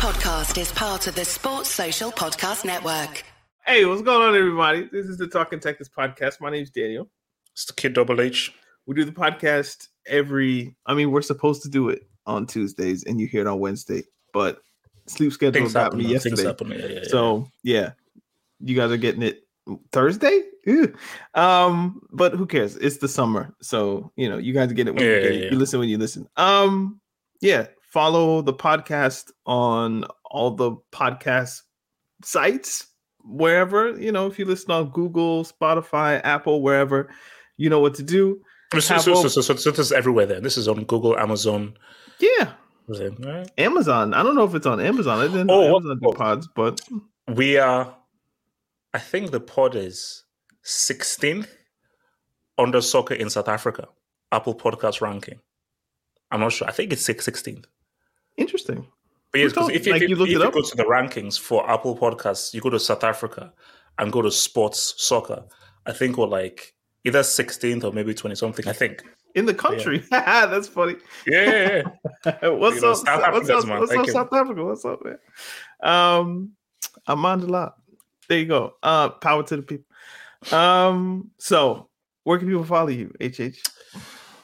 podcast is part of the Sports Social Podcast Network. Hey, what's going on, everybody? This is the Talking Tactics podcast. My name's Daniel. It's the kid double H. We do the podcast every, I mean, we're supposed to do it on Tuesdays and you hear it on Wednesday, but sleep schedule Things got happen. me man. Yesterday. happen. Yeah, yeah, yeah. So, yeah, you guys are getting it Thursday. Ew. Um, but who cares? It's the summer, so you know you guys get it when you get yeah, it. yeah. You listen when you listen. Um, yeah, follow the podcast on all the podcast sites wherever you know. If you listen on Google, Spotify, Apple, wherever, you know what to do. so, so, so, so, this is everywhere. Then this is on Google, Amazon. Yeah, Right. Amazon. I don't know if it's on Amazon. I didn't know Oh, Amazon do oh. pods, but We are. I think the pod is 16th under soccer in South Africa. Apple Podcast ranking. I'm not sure. I think it's 16th. Interesting. But yes, Who told- because if, you like, if, you if you up? go to the rankings for Apple Podcasts, you go to South Africa and go to sports soccer. I think we're like either 16th or maybe 20 something. I think. In the country, that's funny. Yeah, yeah, yeah. what's You know, up, South what's up, man. what's up. South Africa? What's up, man? Um, Amandla. There you go. Uh, power to the people. Um, so where can people follow you? HH.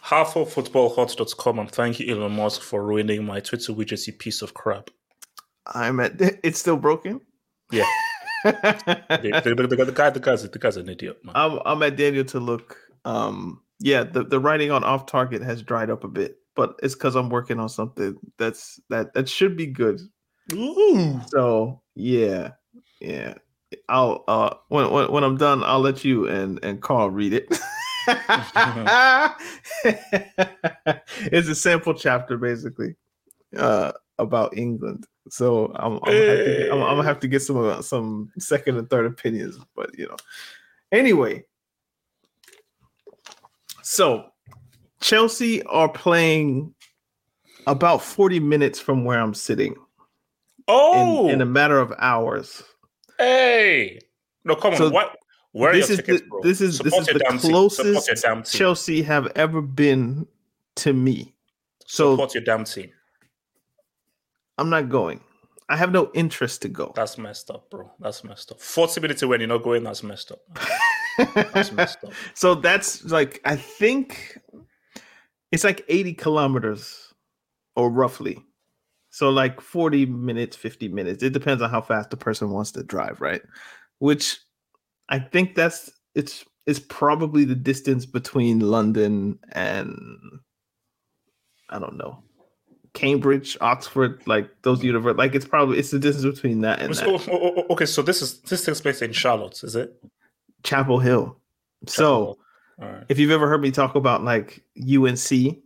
havehopefootballhut.com and thank you Elon Musk for ruining my Twitter widget, you piece of crap. I'm at. It's still broken. Yeah, the, the, the, the guy, the guy's, the guy's an idiot, man. I'm I'm at Daniel Tiluk. Um, yeah, the the writing on off target has dried up a bit, but it's because I'm working on something that's that that should be good. Ooh. So yeah, yeah. I'll uh when when, when I'm done, I'll let you and and Carl read it. it's a sample chapter basically uh about England. So I'm I'm, gonna have to, I'm, I'm gonna have to get some uh, some second and third opinions, but you know. Anyway, so Chelsea are playing about 40 minutes from where I'm sitting Oh, in, in a matter of hours. hey, no, come on, what? Where this is tickets, the, this is Support this is the damn. Closest damn. Chelsea have ever been to me. So Support your damn team. I'm not going. I have no interest to go. That's messed up, bro. That's messed up. Forty minutes when you're not going, that's messed up. That's messed up. so that's like I think it's like 80 kilometers or roughly. So like 40 minutes, 50 minutes. It depends on how fast the person wants to drive, right? Which I think that's it's it's probably the distance between London and I don't know. Cambridge, Oxford, like those universities, like it's probably it's the distance between that and So- that. Oh, oh, oh, oh, okay, so this is this takes place in Charlotte, is it? Chapel Hill. So All right. if you've ever heard me talk about like UNC,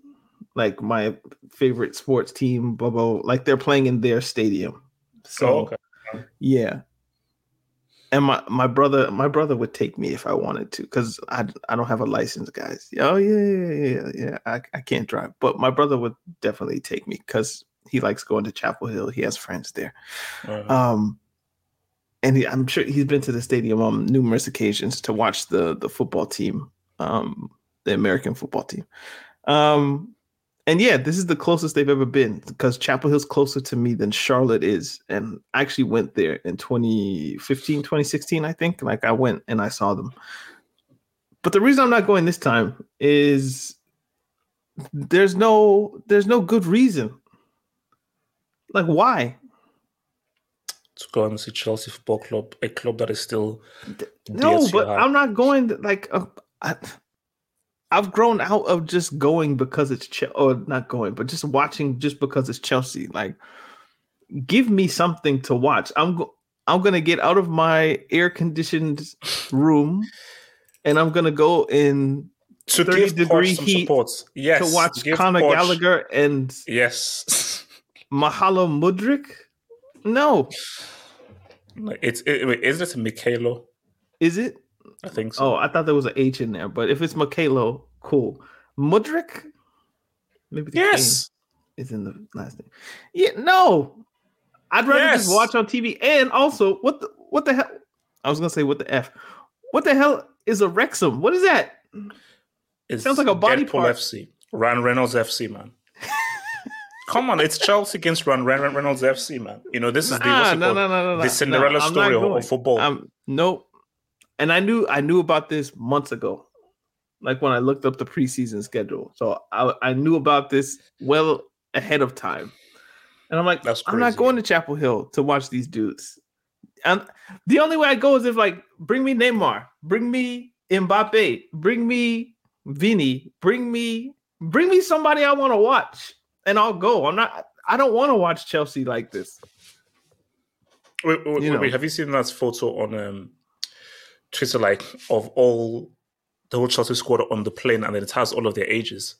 like my favorite sports team, blah blah, like they're playing in their stadium. So oh, okay. yeah. And my, my brother my brother would take me if I wanted to because I, I don't have a license, guys. Oh yeah yeah yeah yeah. I, I can't drive, but my brother would definitely take me because he likes going to Chapel Hill. He has friends there. Right. Um, and he, I'm sure he's been to the stadium on numerous occasions to watch the the football team, um, the American football team. Um, and yeah, this is the closest they've ever been because Chapel Hill's closer to me than Charlotte is. And I actually went there in 2015, 2016, I think. Like I went and I saw them. But the reason I'm not going this time is there's no there's no good reason. Like why? to go and see Chelsea Football Club, a club that is still No, but. I'm not going to, like uh, I, I've grown out of just going because it's Chelsea, or not going, but just watching just because it's Chelsea. Like, give me something to watch. I'm go- I'm gonna get out of my air conditioned room, and I'm gonna go in to 30 degree heat. Yes, to watch Conor Poch- Gallagher and Yes, Mahalo Mudryk. No, it's it, wait, isn't it Mikhailo? is it? I think so. Oh, I thought there was an H in there, but if it's Michaelo, cool. Mudryk, maybe the yes, is in the last name. Yeah, no, I'd rather Yes. just watch on TV. And also, what the what the hell? I was gonna say what the f? What the hell is a Wrexham? What is that? it sounds like a body Deadpool part. FC, Ryan Reynolds FC, man. Come on, it's Chelsea against Ryan Reynolds FC, man. You know, this is the, Nah, no, no, no, no, the Cinderella story of, of football. Um, nope. And I knew I knew about this months ago, like when I looked up the preseason schedule. So I I knew about this well ahead of time, and I'm like, I'm not going to Chapel Hill to watch these dudes. And the only way I go is if like bring me Neymar, bring me Mbappe, bring me Vini, bring me bring me somebody I want to watch, and I'll go. I'm not. I don't want to watch Chelsea like this. Wait, wait, you wait, wait, have you seen that photo on um, Twitter, like of all the whole Chelsea squad on the plane, and then it has all of their ages?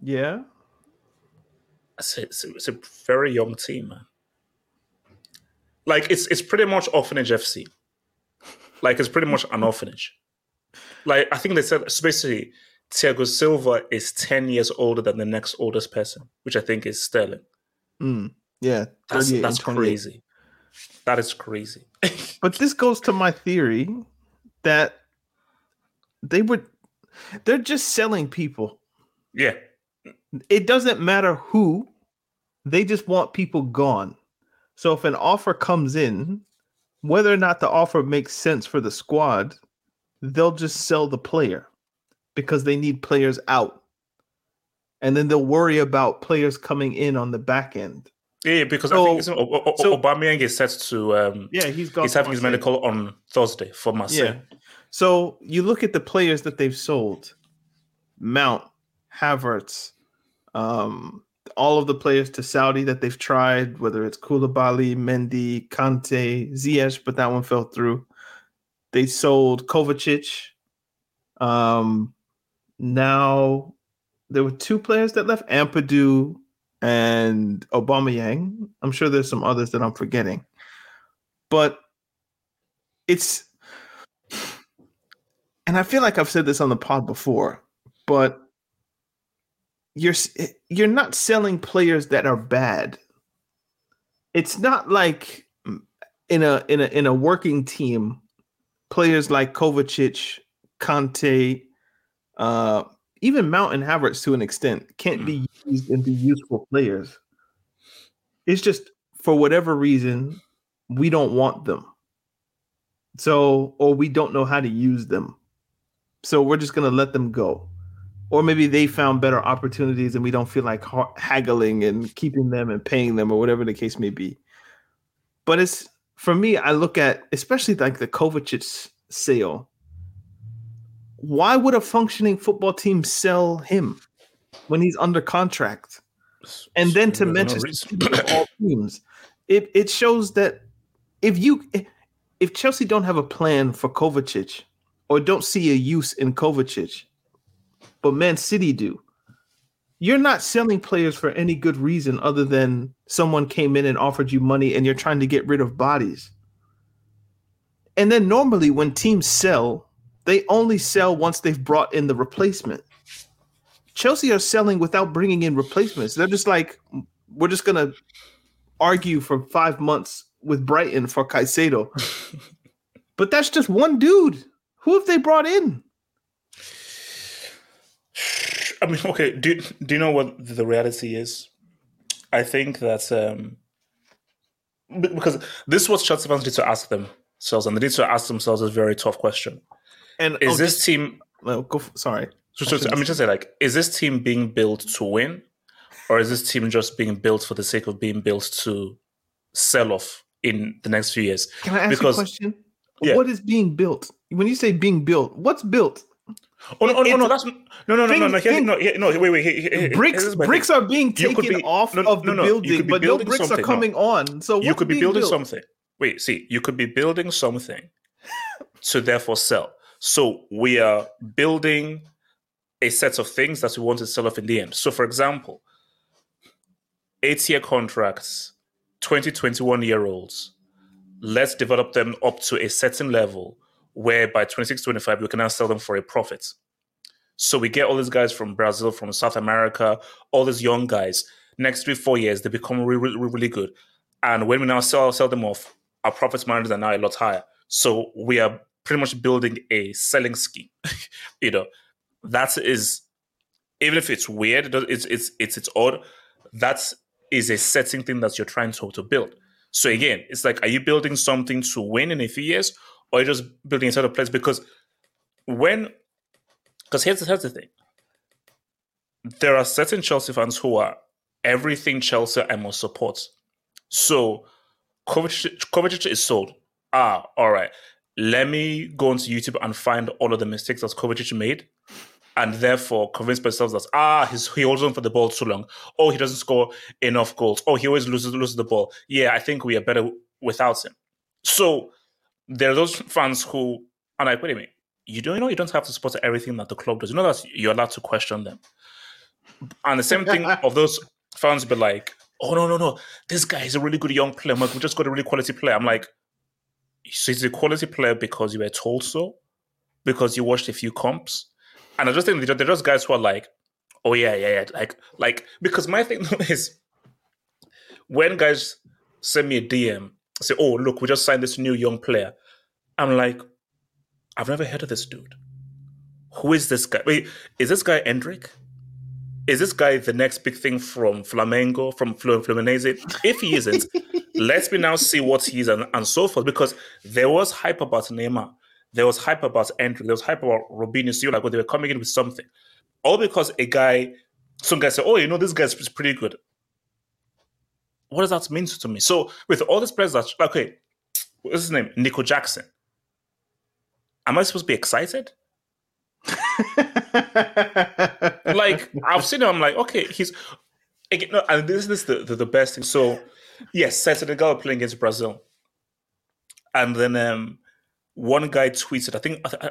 Yeah. It's a, it's a, it's a very young team, man. Like it's it's pretty much orphanage FC. Like it's pretty much an orphanage. Like I think they said basically Thiago Silva is ten years older than the next oldest person, which I think is Sterling. Mm, yeah, That's that's crazy. That is crazy. But this goes to my theory that they would they're just selling people. yeah, It doesn't matter who, they just want people gone. So if an offer comes in, whether or not the offer makes sense for the squad, they'll just sell the player because they need players out. And then they'll worry about players coming in on the back end. Yeah, because I So- think isn't, o- o- so- Aubameyang is set to um, Yeah, he's gone. he's having his medical on Thursday for Marseille. Yeah. So you look at the players that they've sold Mount, Havertz, um, all of the players to Saudi that they've tried, whether it's Koulibaly, Mendy, Kante, Ziyech, but that one fell through. They sold Kovacic. Um, now there were two players that left Ampadu and Aubameyang. I'm sure there's some others that I'm forgetting. But it's and I feel like I've said this on the pod before, but you're you're not selling players that are bad. It's not like mm, in a in a in a working team, players like Kovacic, Kante, uh, even Mount and Havertz to an extent can't be mm. used and be useful players. It's just for whatever reason we don't want them. So, or we don't know how to use them. So we're just going to let them go. Or maybe they found better opportunities and we don't feel like haggling and keeping them and paying them or whatever the case may be. But it's for me, I look at especially like the Kovacic sale. Why would a functioning football team sell him when he's under contract? And then to no Manchester reason. City of all teams, it it shows that if you if Chelsea don't have a plan for Kovacic or don't see a use in Kovacic, but Man City do, you're not selling players for any good reason other than someone came in and offered you money and you're trying to get rid of bodies. And then normally when teams sell, they only sell once they've brought in the replacement. Chelsea are selling without bringing in replacements. They're just like, we're just gonna argue for five months with Brighton for Caicedo. but that's just one dude. Who have they brought in? I mean, okay. Do do you know what the reality is? I think that um, because this is what Chelsea fans need to ask themselves, and they need to ask themselves a very tough question: And Is oh, this team? well, go f- sorry. So, so, I mean, just say like, is this team being built to win, or is this team just being built for the sake of being built to sell off in the next few years? Can I ask you a question? Yeah. What is being built? When you say being built, what's built? Oh no, oh, no, no, that's no, no, no, no, no, no, Thing- no, here- no. Wait, wait, here- here- here- bricks bricks thing. are being taken be- off no, of no, the no, building, could be but no bricks are something, no. coming on. So you could be being building built? something. Wait, see, you could be building something to therefore sell. So we are building a set of things that we want to sell off in the end. So, for example, eight-year contracts, 20, 21 year olds. Let's develop them up to a certain level where by 26, 25, we can now sell them for a profit. So we get all these guys from Brazil, from South America, all these young guys. Next three, four years, they become really, really, really good. And when we now sell sell them off, our profit margins are now a lot higher. So we are pretty much building a selling scheme. you know, that is even if it's weird, it's it's it's it's odd. That's a setting thing that you're trying to, to build. So again, it's like, are you building something to win in a few years, or are you just building a set of players? Because when, because here's, here's the thing, there are certain Chelsea fans who are everything Chelsea I must support. So Kovacic, Kovacic is sold. Ah, all right. Let me go onto YouTube and find all of the mistakes that Kovacic made and therefore convince myself that ah he holds on for the ball too long. Oh, he doesn't score enough goals. Oh, he always loses loses the ball. Yeah, I think we are better without him. So there are those fans who are like, wait a minute, you don't you know you don't have to support everything that the club does. You know that you're allowed to question them. And the same thing of those fans be like, oh no no no, this guy is a really good young player. Like, we just got a really quality player. I'm like, so he's a quality player because you were told so, because you watched a few comps and I just think they're just guys who are like, oh yeah, yeah, yeah, like, like because my thing is when guys send me a DM, say, oh look, we just signed this new young player. I'm like, I've never heard of this dude. Who is this guy? Wait, is this guy Endrick? Is this guy the next big thing from Flamengo, from Fluminense? If he isn't, let me now see what he is and, and so forth. Because there was hype about Neymar. There was hype about Endrick. There was hype about Robinho. So like, well, they were coming in with something. All because a guy, some guy said, oh, you know, this guy's pretty good. What does that mean to me? So with all these players that, okay, what's his name? Nico Jackson. Am I supposed to be excited? like I've seen him, I'm like, okay, he's again, no, and this is the, the, the best thing. So, yes, Senegal playing against Brazil, and then um, one guy tweeted, I think, I,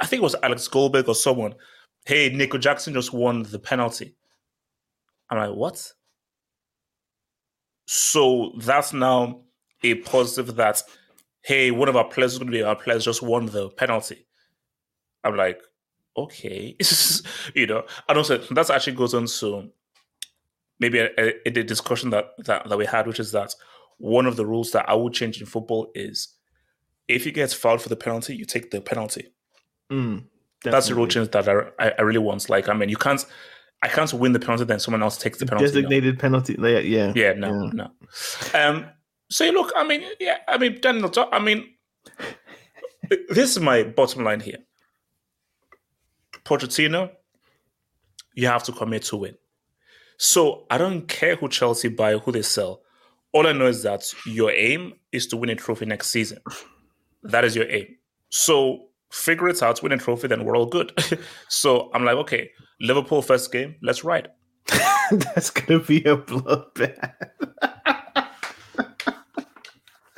I think it was Alex Goldberg or someone, hey, Nico Jackson just won the penalty. I'm like, what? So that's now a positive that, hey, one of our players is going to be our players just won the penalty. I'm like, okay, you know, and also that actually goes on to maybe a, a, a discussion that, that that we had, which is that one of the rules that I would change in football is if you get fouled for the penalty, you take the penalty. Mm, That's the rule change that I, I really want. Like, I mean, you can't, I can't win the penalty, then someone else takes the penalty. Designated no. penalty, yeah, yeah, no, yeah. no. Um, so look, I mean, yeah, I mean, Daniel, I mean, this is my bottom line here. Pochettino, you have to commit to win. So I don't care who Chelsea buy, who they sell. All I know is that your aim is to win a trophy next season. That is your aim. So figure it out, win a trophy, then we're all good. so I'm like, okay, Liverpool first game, let's ride. That's gonna be a bloodbath.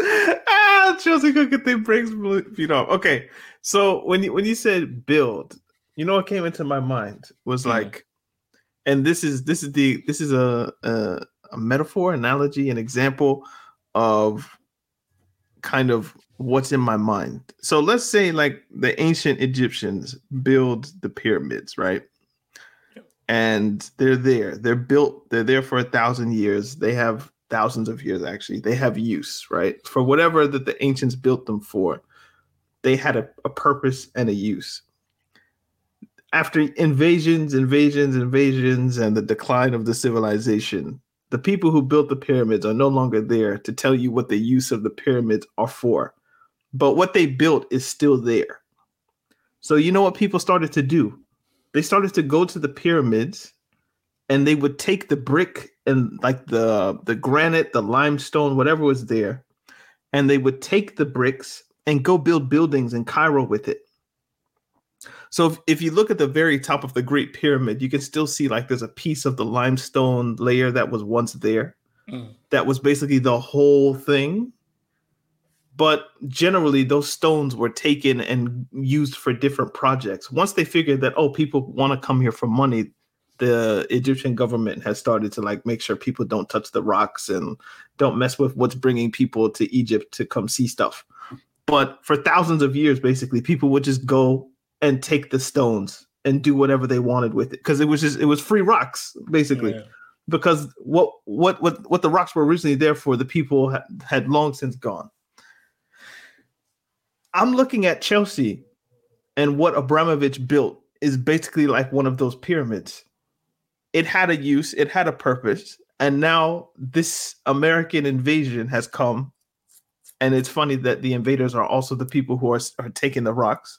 ah, Chelsea cooking thing breaks feet off. Okay, so when you when you said build, you know what came into my mind was mm-hmm. like, and this is this is the this is a, a a metaphor, analogy, an example of kind of what's in my mind. So let's say like the ancient Egyptians build the pyramids, right? And they're there. They're built. They're there for a thousand years. They have thousands of years actually. They have use, right? For whatever that the ancients built them for, they had a, a purpose and a use. After invasions, invasions, invasions, and the decline of the civilization, the people who built the pyramids are no longer there to tell you what the use of the pyramids are for but what they built is still there. So you know what people started to do? They started to go to the pyramids and they would take the brick and like the the granite, the limestone, whatever was there, and they would take the bricks and go build buildings in Cairo with it. So if, if you look at the very top of the Great Pyramid, you can still see like there's a piece of the limestone layer that was once there. Mm. That was basically the whole thing but generally those stones were taken and used for different projects once they figured that oh people want to come here for money the egyptian government has started to like make sure people don't touch the rocks and don't mess with what's bringing people to egypt to come see stuff but for thousands of years basically people would just go and take the stones and do whatever they wanted with it because it was just it was free rocks basically yeah. because what what what what the rocks were originally there for the people had, had long since gone I'm looking at Chelsea and what Abramovich built is basically like one of those pyramids. it had a use, it had a purpose, and now this American invasion has come. And it's funny that the invaders are also the people who are, are taking the rocks,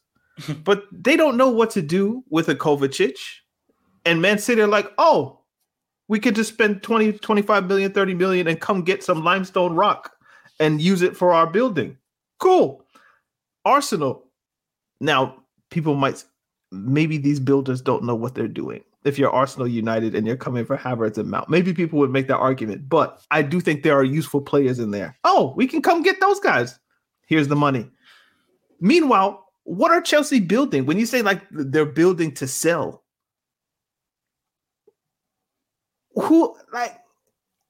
but they don't know what to do with a Kovacic. And Man City are like, oh, we could just spend 20, 25 million, 30 million and come get some limestone rock and use it for our building. Cool. Arsenal. Now, people might maybe these builders don't know what they're doing. If you're Arsenal United and you're coming for Havertz and Mount, maybe people would make that argument. But I do think there are useful players in there. Oh, we can come get those guys. Here's the money. Meanwhile, what are Chelsea building? When you say like they're building to sell, who like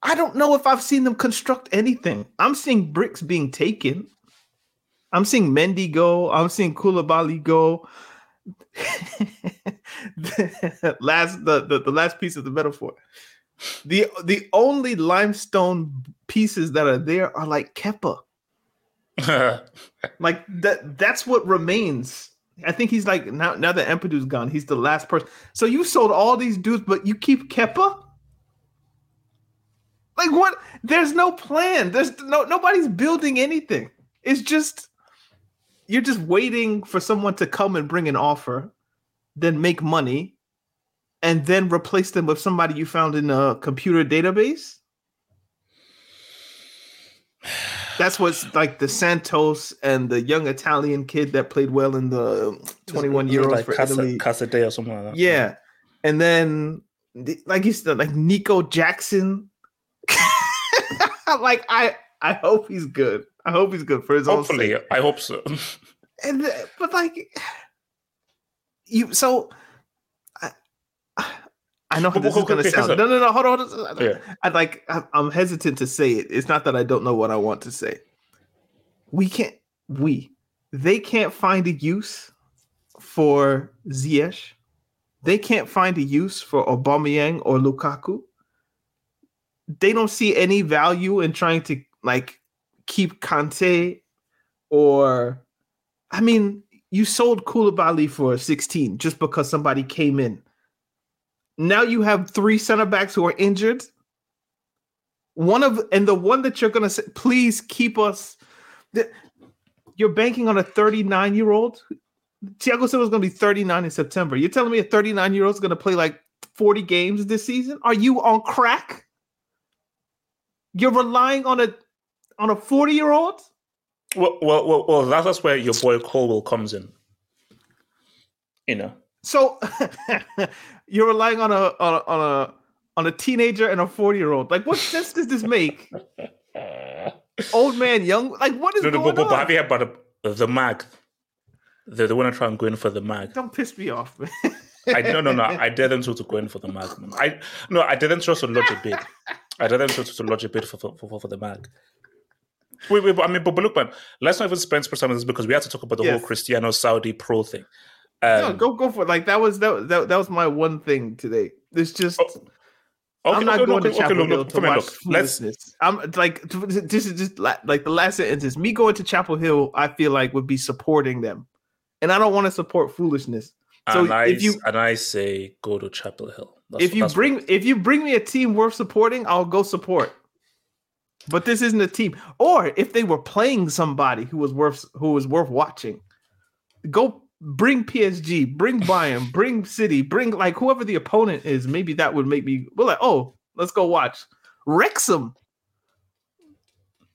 I don't know if I've seen them construct anything. I'm seeing bricks being taken. I'm seeing Mendy go. I'm seeing Koulibaly go. last the, the the last piece of the metaphor. The the only limestone pieces that are there are like Kepa. like that that's what remains. I think he's like now now that Ampadu's gone, he's the last person. So you sold all these dudes, but you keep Kepa? Like what? There's no plan. There's no nobody's building anything. It's just you're just waiting for someone to come and bring an offer, then make money, and then replace them with somebody you found in a computer database. That's what's like the Santos and the young Italian kid that played well in the 21 Euros like for Casa, Italy. Casadei or something like that. Yeah. And then like you said, like Nico Jackson. like I I hope he's good. I hope he's good for his own Hopefully. I hope so. And but like you so I know how this is gonna okay, sound. No, no, no, hold on. hold on. Yeah. I like I'm hesitant to say it. It's not that I don't know what I want to say. We can't we they can't find a use for Ziyech. They can't find a use for Aubameyang or Lukaku. They don't see any value in trying to like keep Kante or I mean, you sold Koulibaly for 16 just because somebody came in. Now you have three center backs who are injured. One of and the one that you're gonna say, please keep us. the- You're banking on a 39 year old. Thiago Silva's gonna be 39 in September. You're telling me a 39 year old is gonna play like 40 games this season? Are you on crack? You're relying on a on a 40 year old? well, well, well, well, that's, that's where your boy Colwill comes in. You know, So you're relying on a on a on a on a teenager and a 40 year old. Like, what sense does this make? Old man, young. Like, what is no, no, going but, but, but on? you heard about the, the mag? They, they want to try and go in for the mag. Don't piss me off, man. I no no no. I dare them to, to go in for the mag. Man. I no. I dare them to also lodge a bid. I dare them to, to lodge a bid for for, for, for the mag. Wait, wait, but, I mean, but, but look, man. Let's not even spend so much time on this because we have to talk about the Yes. whole Cristiano Saudi pro thing. Um, no, go go for it. Like that was that, that that was my one thing today. It's just Oh, okay, I'm not okay, going okay, to Chapel look, Hill look, to watch look. Let's foolishness. I'm like this is just la- like the last sentence is me going to Chapel Hill. I feel like would be supporting them, and I don't want to support foolishness. So and I, if you and I say go to Chapel Hill. That's- if you bring if you bring me a team worth supporting, I'll go support. But this isn't a team. Or if they were playing somebody who was worth who was worth watching, go bring PSG, bring Bayern, bring City, bring like whoever the opponent is. Maybe that would make me well like, oh, let's go watch. Wrexham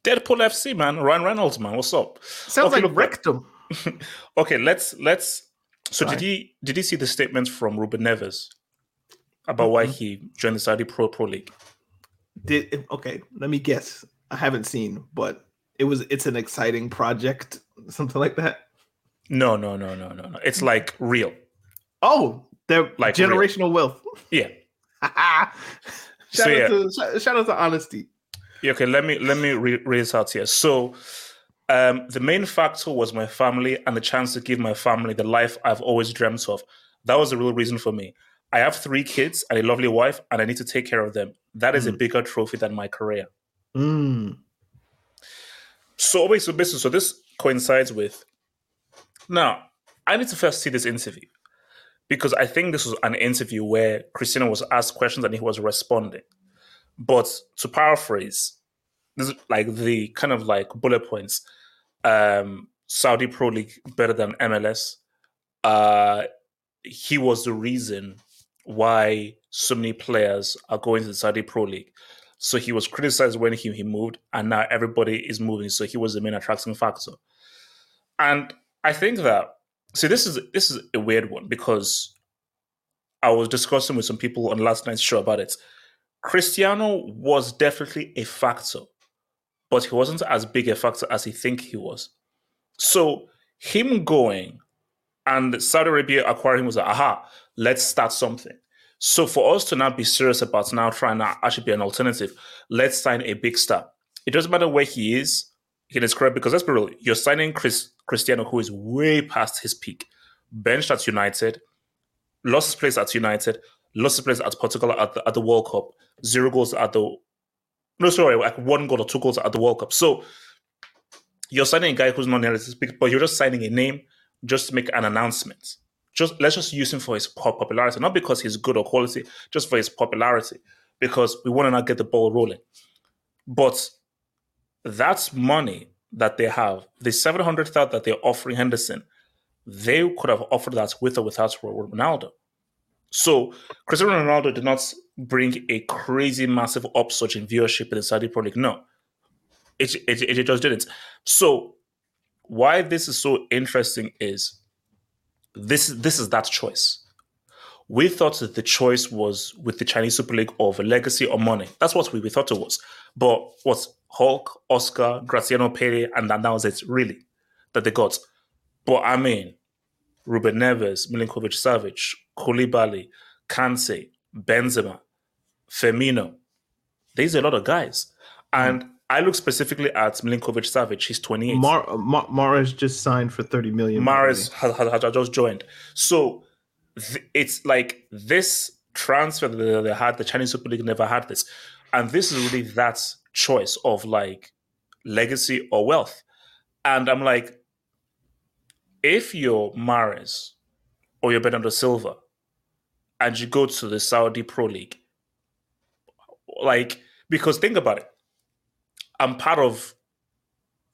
Deadpool FC man, Ryan Reynolds man, what's up? sounds Okay, like rectum. Okay, let's let's. So Sorry. did he did he see the statements from Ruben Neves about why Mm-hmm. he joined the Saudi Pro Pro League? Did okay? Let me guess. I haven't seen, but it was it's an exciting project, something like that. No, no, no, no, no, no. It's like real. Oh, they're Like real. generational wealth. Yeah. shout, So, out yeah. to, shout, out to honesty. Yeah, Okay, let me let me re- read this out here. So, um, the main factor was my family and the chance to give my family the life I've always dreamt of. That was the real reason for me. I have three kids and a lovely wife, and I need to take care of them. That is a bigger trophy than my career. Mm. So, wait, so basically, so this coincides with. Now, I need to first see this interview because I think this was an interview where Cristiano was asked questions and he was responding. But to paraphrase, this is like the kind of like bullet points. Um, Saudi Pro League better than MLS. Uh, he was the reason why so many players are going to the Saudi Pro League. So he was criticized when he, he moved, and now everybody is moving. So he was the main attracting factor. And I think that see this is this is a weird one because I was discussing with some people on last night's show about it. Cristiano was definitely a factor, but he wasn't as big a factor as he think he was. So him going and Saudi Arabia acquiring was like, aha, let's start something. So for us to now be serious about now trying to actually be an alternative, let's sign a big star. It doesn't matter where he is in his career because let's be real, you're signing Chris Cristiano who is way past his peak, benched at United, lost his place at United, lost his place at Portugal at the, at the World Cup, zero goals at the no sorry, like one goal or two goals at the World Cup. So you're signing a guy who's not nearly as big, but you're just signing a name just to make an announcement. Just let's just use him for his popularity, not because he's good or quality, just for his popularity, because we want to not get the ball rolling. But that's money that they have. The seven hundred thousand that they're offering Henderson, they could have offered that with or without Ronaldo. So Cristiano Ronaldo did not bring a crazy massive upsurge in viewership in the Saudi Pro League. No, it, it, it just didn't. So why this is so interesting is this this is that choice. We thought that the choice was with the Chinese Super League of legacy or money. That's what we, we thought it was. But what's Hulk, Oscar, Graziano Pelle, and that was it really that they got. But I mean, Ruben Neves, Milinkovic Savic, Koulibaly, Kante, Benzema, Firmino. These are a lot of guys. And I look specifically at Milinkovic Savic. He's 28. Mar- Mar- Mahrez just signed for 30 million. Mahrez has, has, has, just joined. So th- it's like this transfer that they had, the Chinese Super League never had this. And this is really that choice of like legacy or wealth. And I'm like, if you're Mahrez or you're Bernardo Silva and you go to the Saudi Pro League, like, because think about it I'm part of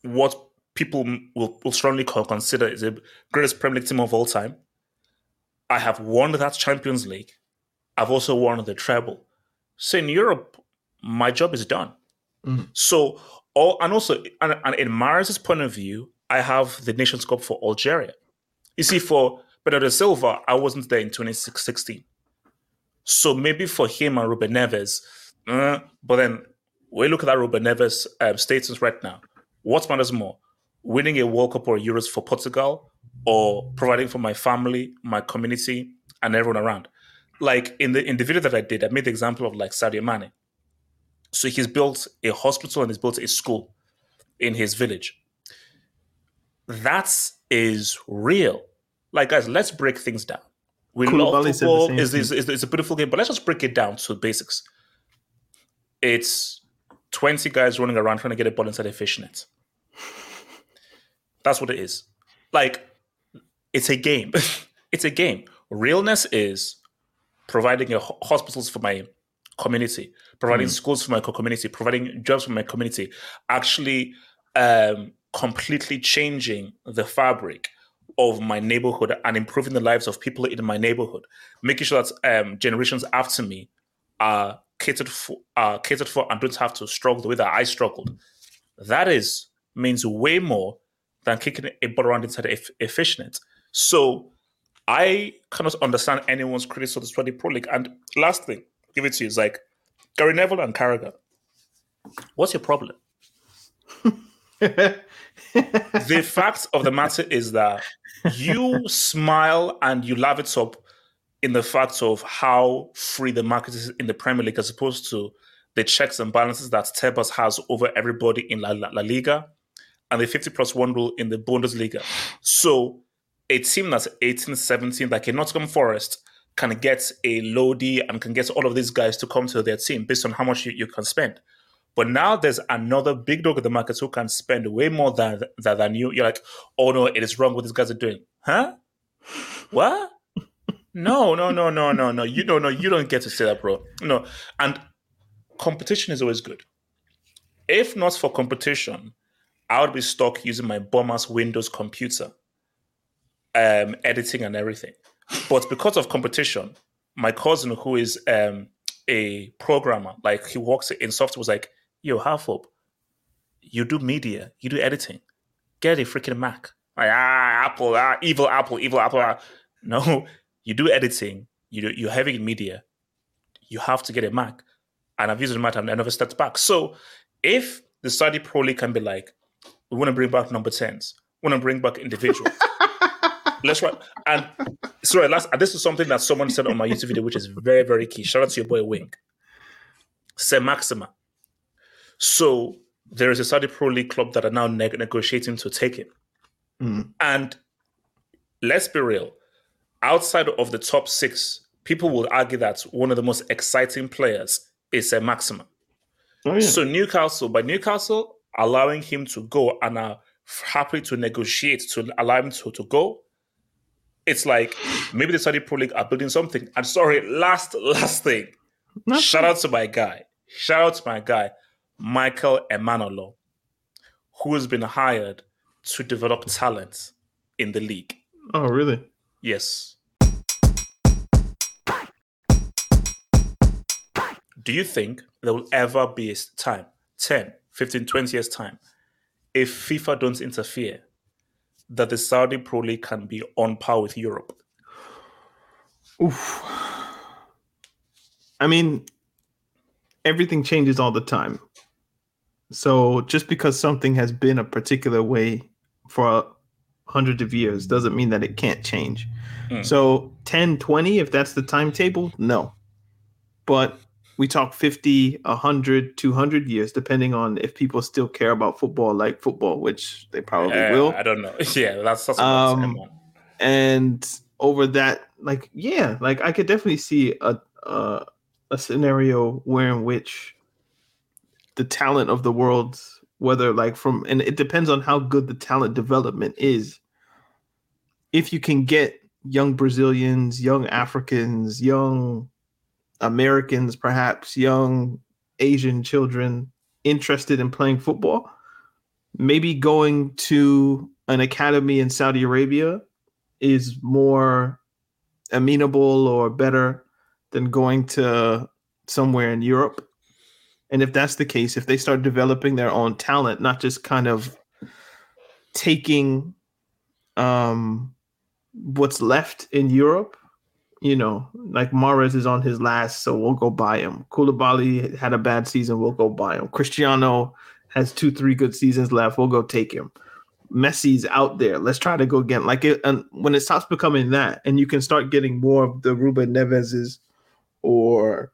what people will, will strongly consider is the greatest Premier League team of all time. I have won that Champions League. I've also won the treble. So in Europe, my job is done. Mm-hmm. So, all, and also, and, and in Mahrez's point of view, I have the Nations Cup for Algeria. You see, for Bernardo Silva, I wasn't there in 2016. So maybe for him and Ruben Neves, uh, but then we look at that Ruben Neves um, status right now. What matters more, winning a World Cup or Euros for Portugal, or providing for my family, my community, and everyone around? Like in the in the video that I did, I made the example of like Sadio Mane. So he's built a hospital and he's built a school in his village. That is real. Like guys, let's break things down. We love football. Is, is, is, is a beautiful game, but let's just break it down to basics. It's 20 guys running around trying to get a ball inside a fishnet. That's what it is. Like, it's a game. it's a game. Realness is providing a hospitals for my community, providing mm. schools for my community, providing jobs for my community, actually um, completely changing the fabric of my neighborhood and improving the lives of people in my neighborhood, making sure that um, generations after me are catered for, catered for and don't have to struggle the way that I struggled. That is means way more than kicking a ball around inside a, a fishnet. So I cannot understand anyone's criticism of the Saudi Pro League. And last thing, give it to you It's like Gary Neville and Carragher. What's your problem? the fact of the matter is that you smile and you laugh it up in the fact of how free the market is in the Premier League as opposed to the checks and balances that Tebas has over everybody in La, La, La Liga and the 50 plus one rule in the Bundesliga. So a team that's 18, 17, like a Nottingham Forest, can get a Lodi and can get all of these guys to come to their team based on how much you, you can spend. But now there's another big dog in the market who can spend way more than, than, than you. You're like, oh no, it is wrong what these guys are doing. Huh? What? No, no, no, no, no, no. You don't know. You don't get to say that, bro. No, and competition is always good. If not for competition, I would be stuck using my bummer's Windows computer, um, editing and everything. But because of competition, my cousin, who is um, a programmer, like he works in software, was like, "Yo, half up, you do media, you do editing, get a freaking Mac." Like, ah, Apple, ah, evil Apple, evil Apple. Ah. No, you do editing, you do, you're heavy in media, you have to get a Mac. And I've used the Mac and I never stepped back. So if the Saudi Pro League can be like, we want to bring back number 10s, we want to bring back individuals. Let's write. And sorry, last, this is something that someone said on my YouTube video, which is very, very key. Shout out to your boy Wink. Saint-Maximin. So there is a Saudi Pro League club that are now negotiating to take him. Mm. And let's be real, outside of the top six, people will argue that one of the most exciting players is a Maximin. Oh, yeah. So Newcastle, by Newcastle allowing him to go and are happy to negotiate to allow him to, to go, it's like maybe the Saudi Pro League are building something. And sorry, last last thing. Nothing. Shout out to my guy. Shout out to my guy, Michael Emenalo, who has been hired to develop talent in the league. Oh, really? Yes. Do you think there will ever be a time, 10, 15, 20 years' time, if FIFA don't interfere, that the Saudi Pro League can be on par with Europe? Oof. I mean, everything changes all the time. So just because something has been a particular way for hundreds of years doesn't mean that it can't change. Mm. So 10, 20, if that's the timetable, no. But we talk 50, 100, 200 years, depending on if people still care about football like football, which they probably uh, will. I don't know. Yeah, that's, that's um, and over that, like, yeah, like I could definitely see a, a, a scenario where in which the talent of the world whether like from and it depends on how good the talent development is if you can get young brazilians young africans young americans perhaps young asian children interested in playing football maybe going to an academy in saudi arabia is more amenable or better than going to somewhere in europe. And if that's the case, if they start developing their own talent, not just kind of taking um, what's left in Europe, you know, like Mahrez is on his last, so we'll go buy him. Koulibaly had a bad season, we'll go buy him. Cristiano has two, three good seasons left, we'll go take him. Messi's out there. Let's try to go again. Like it, and when it stops becoming that, and you can start getting more of the Ruben Neveses or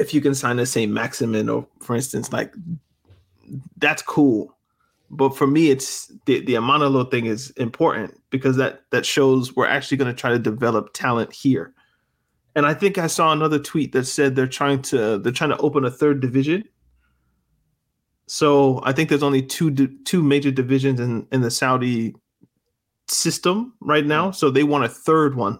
if you can sign the Saint-Maximin or for instance, like that's cool. But for me, it's the the Emenalo thing is important because that that shows we're actually going to try to develop talent here. And I think I saw another tweet that said they're trying to they're trying to open a third division. So I think there's only two two major divisions in in the Saudi system right now. So they want a third one.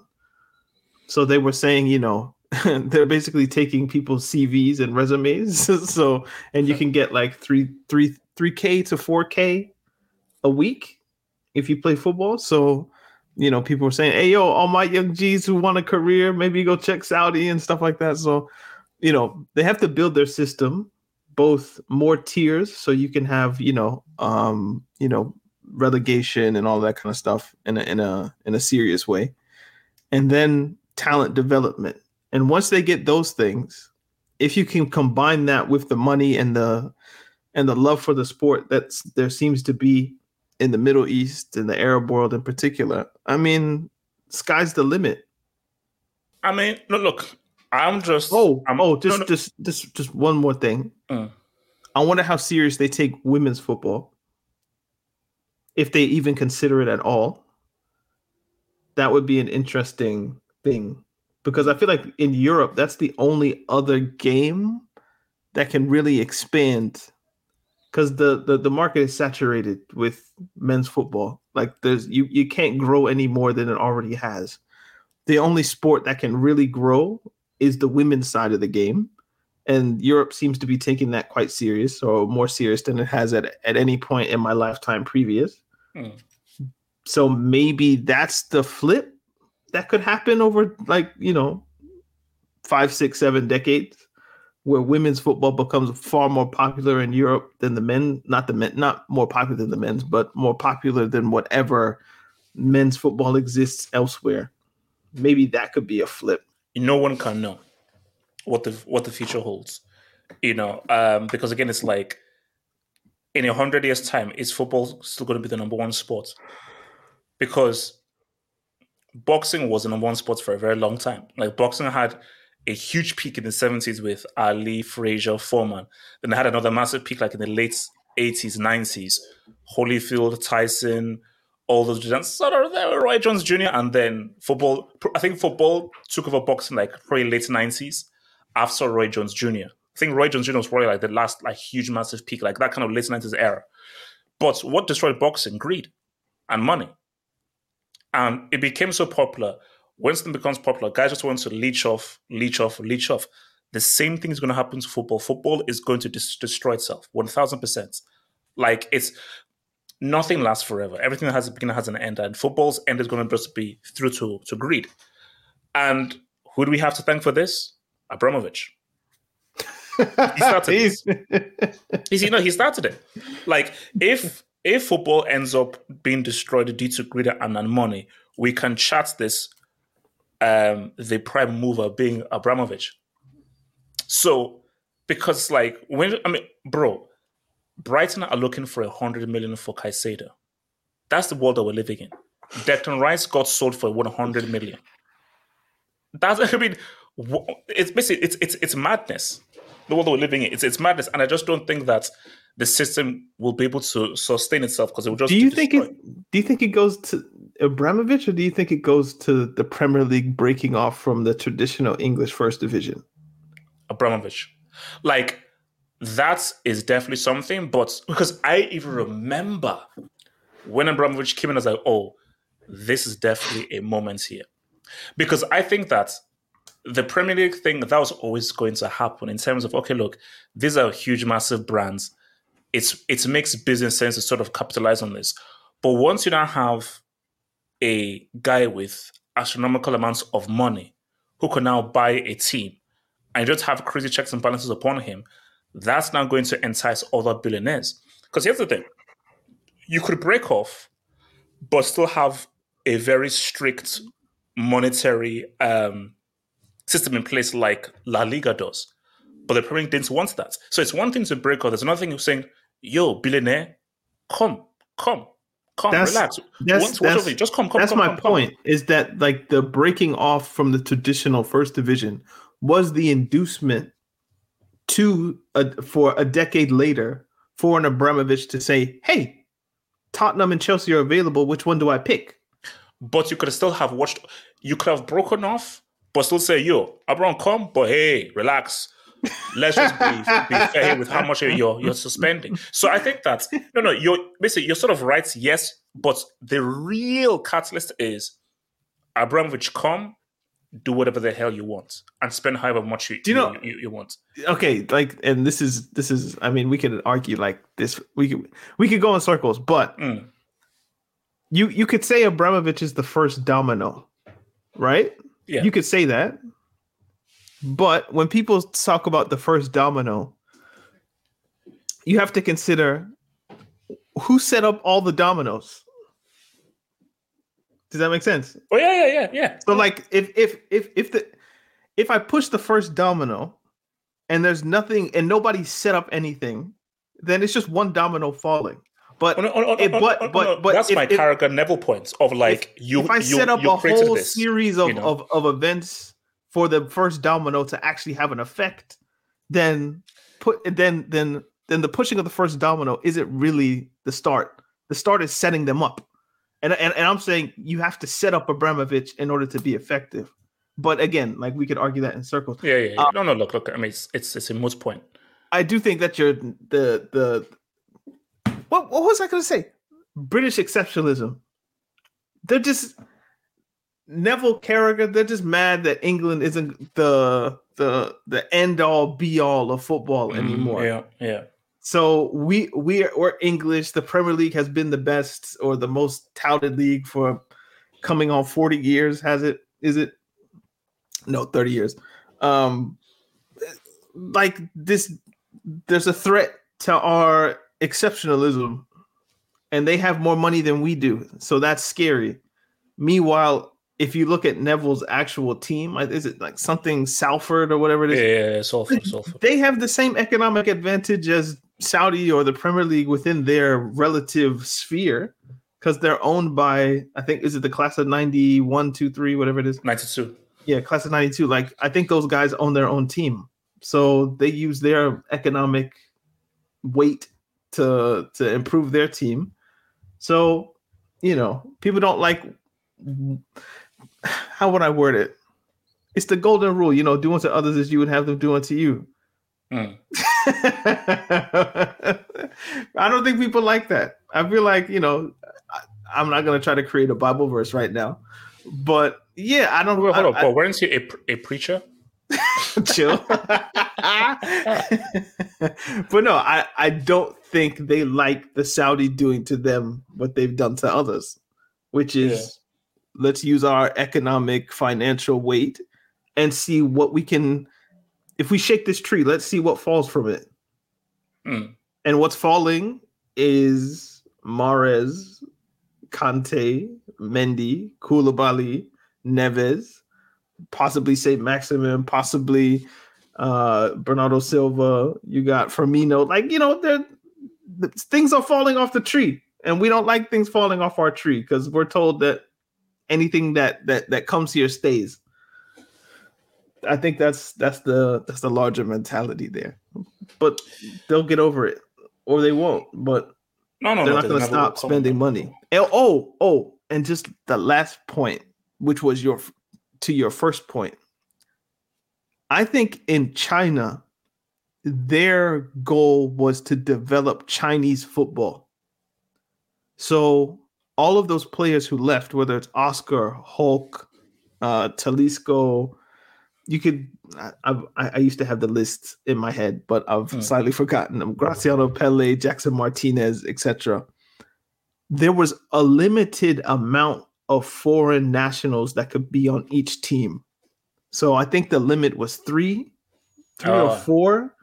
So they were saying, you know, they're basically taking people's CVs and resumes. so and you can get like three three three K to four K a week if you play football. So you know, people were saying, "Hey, yo, all my young G's who want a career, maybe go check Saudi and stuff like that." So, you know, they have to build their system, both more tiers, so you can have, you know, um, you know, relegation and all that kind of stuff in a in a in a serious way, and then talent development. And once they get those things, if you can combine that with the money and the and the love for the sport that there seems to be in the Middle East and the Arab world in particular, I mean, sky's the limit. I mean, look, look I'm just oh I'm, oh just no, no. just just just one more thing. Uh. I wonder how serious they take women's football, if they even consider it at all. That would be an interesting thing because I feel like in Europe that's the only other game that can really expand because the, the the market is saturated with men's football. Like there's you you can't grow any more than it already has. the only sport that can really grow is the women's side of the game. And Europe seems to be taking that quite serious or more serious than it has at, at any point in my lifetime previous. Hmm. So maybe that's the flip that could happen over like, you know, five, six, seven decades where women's football becomes far more popular in Europe than the men, not the men, not more popular than the men's, but more popular than whatever men's football exists elsewhere. Maybe that could be a flip. No one can know what the what the future holds. You know, um, because again, it's like in a hundred years' time, is football still going to be the number one sport? Because boxing was the number one sport for a very long time. Like boxing had a huge peak in the 70s with Ali, Frazier, Foreman. Then they had another massive peak like in the late 80s, 90s. Holyfield, Tyson, all those giants. Sort of there Roy Jones Jr. And then football, I think football took over boxing like probably late 90s after Roy Jones Jr. I think Roy Jones Jr. was probably like the last like huge massive peak, like that kind of late 90s era. But what destroyed boxing? Greed and money. And it became so popular when something becomes popular, guys just want to leech off, leech off, leech off. The same thing is going to happen to football. Football is going to dis- destroy itself, one thousand percent. Like it's nothing lasts forever. Everything that has a beginning has an end, and football's end is going to just be through to to greed. And who do we have to thank for this? Abramovich. he started it. He's, you know, he started it. Like if if football ends up being destroyed due to greed and, and money, we can chat this um, the prime mover being Abramovich. So, because like when I mean, bro, Brighton are looking for a hundred million for Caicedo. That's the world that we're living in. Declan Rice got sold for one hundred million. That's I mean, it's basically it's it's it's madness. The world that we're living in, it's it's madness, and I just don't think that the system will be able to sustain itself because it will just. Do you think it? Do you think it goes to Abramovich, or do you think it goes to the Premier League breaking off from the traditional English First Division? Abramovich, like that is definitely something. But because I even remember when Abramovich came in, I was like, oh, this is definitely a moment here, because I think that the Premier League thing that was always going to happen in terms of okay, look, these are huge, massive brands it's it makes business sense to sort of capitalize on this. But once you now have a guy with astronomical amounts of money who can now buy a team and just have crazy checks and balances upon him, that's now going to entice other billionaires. Because here's the thing you could break off, but still have a very strict monetary um, system in place like La Liga does. But the Premier League didn't want that. So it's one thing to break off. There's another thing you're saying, yo, billionaire, come, come, come, that's, relax. That's, Once, that's, just come, come. That's come, my come, point. Is that like the breaking off from the traditional first division was the inducement to a, for a decade later for an Abramovich to say, "Hey, Tottenham and Chelsea are available. Which one do I pick?" But you could still have watched. You could have broken off, but still say, "Yo, Abraham, come." But hey, relax Let's just be, be fair with how much you're you're suspending. So I think that no, no, you're basically you're sort of right, yes, but the real catalyst is Abramovich come, do whatever the hell you want, and spend however much you, do you, know, you, you, want. Okay, like, and this is this is. I mean, we could argue like this. We could we could go in circles, but mm. you you could say Abramovich is the first domino, right? Yeah, you could say that. But when people talk about the first domino, you have to consider who set up all the dominoes. Does that make sense? Oh yeah, yeah, yeah, yeah. So like if if if if the if I push the first domino and there's nothing and nobody set up anything, then it's just one domino falling. But, oh, no, oh, oh, oh but, oh, oh but, but that's if, my character Neville points of like if, you. If I you, set up a whole this, series of, you know? of, of events for the first domino to actually have an effect, then put then then then the pushing of the first domino isn't really the start. The start is setting them up. And, and, and I'm saying you have to set up Abramovich in order to be effective. But again, like we could argue that in circles. Yeah, yeah. yeah. Um, no, no. Look, look. I mean, it's it's, it's a most point. I do think that you're the the. What what was I going to say? British exceptionalism. They're just Neville Carragher, they're just mad that England isn't the the the end all be all of football Mm, anymore. yeah, yeah. So we we are we're English. The Premier League has been the best or the most touted league for coming on 40 years. Has it? Is it? No, 30 years. Um like this there's a threat to our exceptionalism and they have more money than we do. So that's scary. Meanwhile, if you look at Neville's actual team, is it like something Salford or whatever it is? Yeah, yeah, yeah, Salford, Salford. they have the same economic advantage as Saudi or the Premier League within their relative sphere because they're owned by I think is it the class of 91, 2, 3, whatever it is. 92. Yeah, class of 92. Like I think those guys own their own team. So they use their economic weight to to improve their team. So, you know, people don't like how would I word it? It's the golden rule, you know, do unto others as you would have them do unto you. Mm. I don't think people like that. I feel like, you know, I, I'm not going to try to create a Bible verse right now. But yeah, I don't know. hold I- on, Paul. Weren't you a, a preacher? chill. but no, I, I don't think they like the Saudi doing to them what they've done to others, which is let's use our economic financial weight and see what we can if we shake this tree, let's see what falls from it. Mm. And what's falling is Mahrez, Kante, Mendy, Koulibaly, Neves, possibly Saint Maximin, possibly uh, Bernardo Silva. You got Firmino. Like you know, things are falling off the tree, and we don't like things falling off our tree because we're told that anything that that that comes here stays. I think that's that's the that's the larger mentality there, but they'll get over it or they won't. But No, no, they're no. not going to stop spending money. And- oh, oh, and just the last point, which was your to your first point. I think in China, their goal was to develop Chinese football. So all of those players who left, whether it's Oscar, Hulk, uh, Talisca, you could. I, I, I used to have the list in my head, but I've Hmm. slightly forgotten them. Graziano Pellè, Jackson Martinez, etc. There was a limited amount of foreign nationals that could be on each team. So I think the limit was three, three or Ah. four.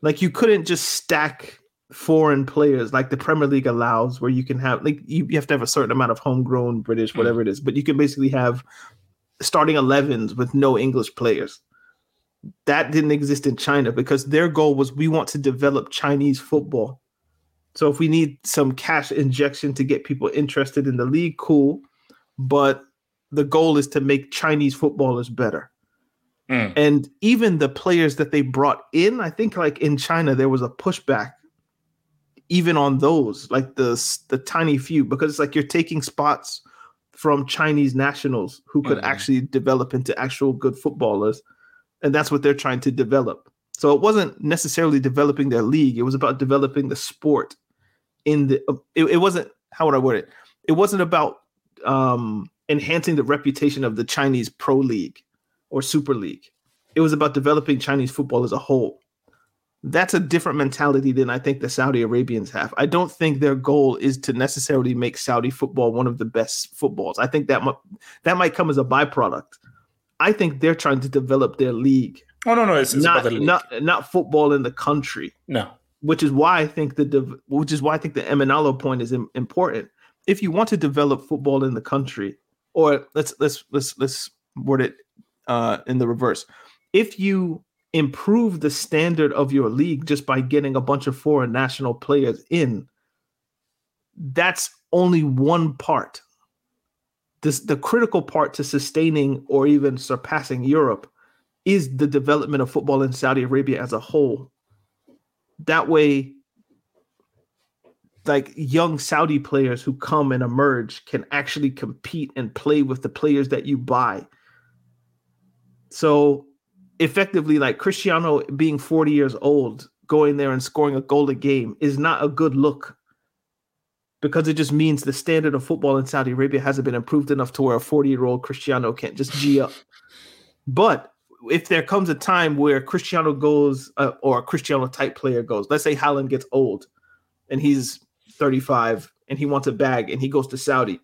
Like you couldn't just stack foreign players like the Premier League allows, where you can have like you, you have to have a certain amount of homegrown British, Mm. whatever it is, but you can basically have starting 11s with no English players. That didn't exist in China because their goal was we want to develop Chinese football. So if we need some cash injection to get people interested in the league, cool. But the goal is to make Chinese footballers better. Mm. And even the players that they brought in, I think like in China there was a pushback even on those, like the the tiny few because it's like you're taking spots from Chinese nationals who could Mhm. actually develop into actual good footballers and that's what they're trying to develop. So it wasn't necessarily developing their league, it was about developing the sport in the it, it wasn't how would I word it? It wasn't about um enhancing the reputation of the Chinese pro league or super league. It was about developing Chinese football as a whole. That's a different mentality than I think the Saudi Arabians have. I don't think their goal is to necessarily make Saudi football one of the best footballs. I think that might, that might come as a byproduct. I think they're trying to develop their league, Oh no, no, it's, it's not the league. not not football in the country no. which is why I think the which is why I think the Emenalo point is im- important. If you want to develop football in the country, or let's let's let's let's word it uh, in the reverse. If you improve the standard of your league just by getting a bunch of foreign national players in, that's only one part. This the critical part to sustaining or even surpassing Europe is the development of football in Saudi Arabia as a whole. That way like young saudi players who come and emerge can actually compete and play with the players that you buy. So effectively like cristiano being 40 years old going there and scoring a goal a game is not a good look because it just means the standard of football in Saudi Arabia hasn't been improved enough to where a 40 year old Cristiano can't just G up. But if there comes a time where Cristiano goes uh, or a Cristiano type player goes, let's say Haaland gets old and he's 35 and he wants a bag and he goes to Saudi.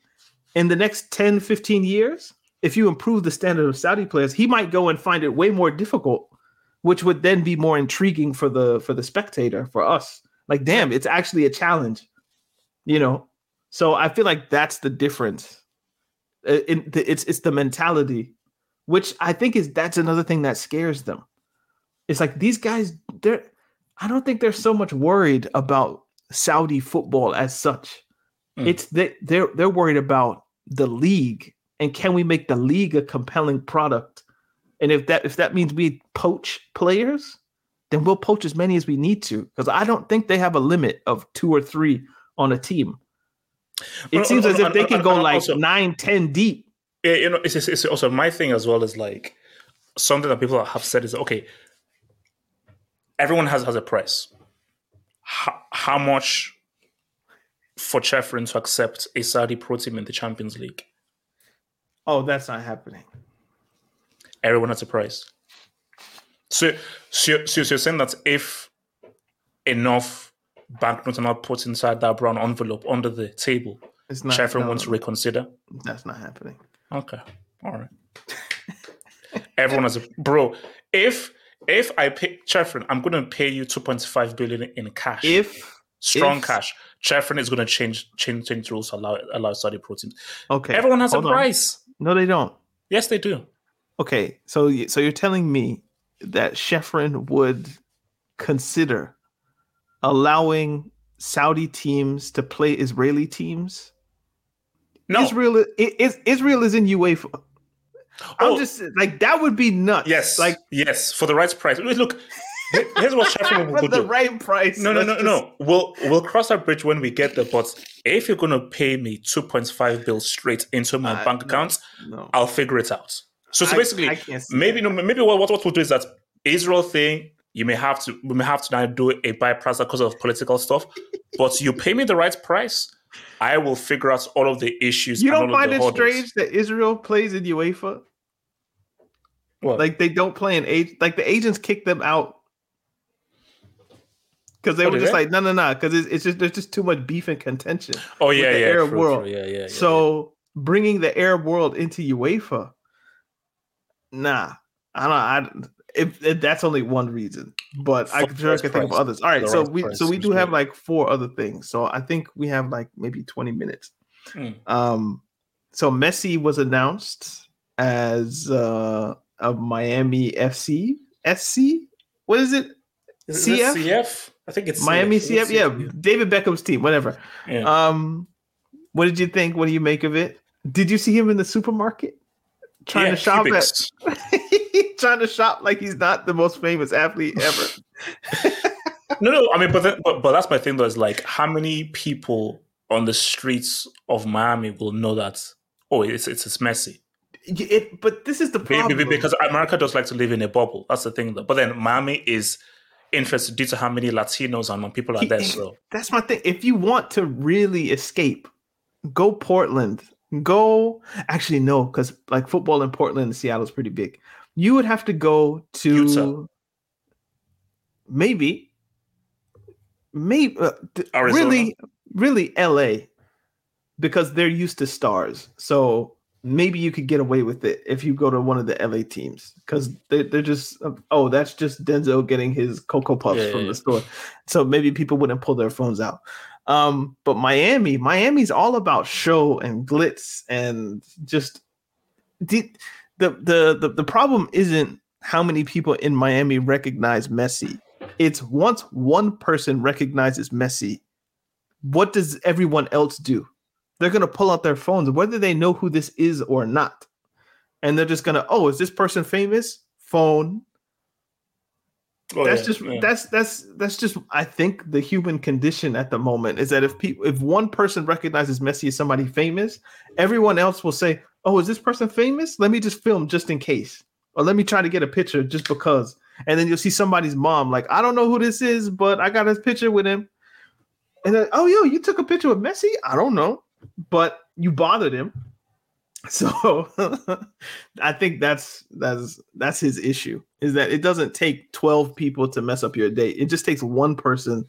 In the next 10, 15 years, if you improve the standard of Saudi players, he might go and find it way more difficult, which would then be more intriguing for the for the spectator, for us. Like, damn, it's actually a challenge, you know. So I feel like that's the difference. Uh, it's it's the mentality which I think is that's another thing that scares them. It's like these guys, they're I don't think they're so much worried about Saudi football as such. Mm. It's they they're they're worried about the league and can we make the league a compelling product? And if that if that means we poach players, then we'll poach as many as we need to. Because I don't think they have a limit of two or three on a team. It seems uh, as if uh, they uh, can go like also, nine, ten deep yeah, you know, it's, it's also my thing as well as like something that people have said is okay. Everyone has has a price. How, how much for Ceferin to accept a Saudi pro team in the Champions League? Oh, that's not happening. Everyone has a price. So, so, so you're saying that if enough banknotes are not put inside that brown envelope under the table, it's not, Ceferin no, wants to reconsider? That's not happening. Okay. All right. Everyone has a bro. If if I pay Ceferin, I'm going to pay you 2.5 billion in cash. If strong if, cash, Ceferin is going to change change change rules allow allow Saudi pro teams. Okay. Everyone has a on. price. No, they don't. Yes, they do. Okay, so so you're telling me that Ceferin would consider allowing Saudi teams to play Israeli teams no. Israel is Israel is in UEFA. I'm oh. just like that would be nuts. Yes, like yes, for the right price. Look, here's what Sheffield will do. the right price. No, no, no, just... no. We'll we'll cross that bridge when we get there. But if you're gonna pay me 2.5 bills straight into my uh, bank no, account, no. I'll figure it out. So, so basically, I, I maybe no, maybe what, what what we'll do is that Israel thing. You may have to we may have to now do a buy bypass because of political stuff, but you pay me the right price I will figure out all of the issues. You don't find it strange that Israel plays in UEFA? What? Like they don't play in age. Like the agents kick them out because they oh, were just they? like, no, no, no, because it's, it's, just there's just too much beef and contention. Oh yeah, the yeah, Arab true, world. True. Yeah, yeah, yeah. So yeah. bringing the Arab world into UEFA, nah, I don't. I if, if, that's only one reason, but I sure I can think of others. All right, so we so we do have like four other things. So I think we have like maybe twenty minutes. Mm. Um, so Messi was announced as uh, a Miami FC SC. What is it? Is CF? CF? I think it's Miami CF. CF. Yeah, David Beckham's team. Whatever. Yeah. Um, what did you think? What do you make of it? Did you see him in the supermarket trying yeah, to shop at? trying to shop like he's not the most famous athlete ever. no, no. I mean, but, the, but but that's my thing though. Is like how many people on the streets of Miami will know that? Oh, it's it's, it's Messi. It, but this is the problem because America does like to live in a bubble. That's the thing, though. But then Miami is interested due to how many Latinos and people are there. So that's my thing. If you want to really escape, go Portland. Go actually no, because like football in Portland and Seattle is pretty big you would have to go to Utah. maybe maybe uh, really really LA because they're used to stars. So maybe you could get away with it if you go to one of the LA teams because they, they're just oh that's just Denzel getting his cocoa puffs yeah, from yeah. the store. So maybe people wouldn't pull their phones out. Um, but Miami, Miami's all about show and glitz and just the, the the the, the problem isn't how many people in Miami recognize Messi. It's once one person recognizes Messi, what does everyone else do? They're gonna pull out their phones, whether they know who this is or not, and they're just gonna, oh, is this person famous? Phone. Oh, that's yeah, just yeah. that's that's that's just I think the human condition at the moment is that if people if one person recognizes Messi as somebody famous, everyone else will say, oh, is this person famous? Let me just film just in case. Or let me try to get a picture just because. And then you'll see somebody's mom, like, I don't know who this is, but I got his picture with him. And then, oh, yo, you took a picture with Messi? I don't know, but you bothered him. So I think that's that's that's his issue is that it doesn't take 12 people to mess up your day. It just takes one person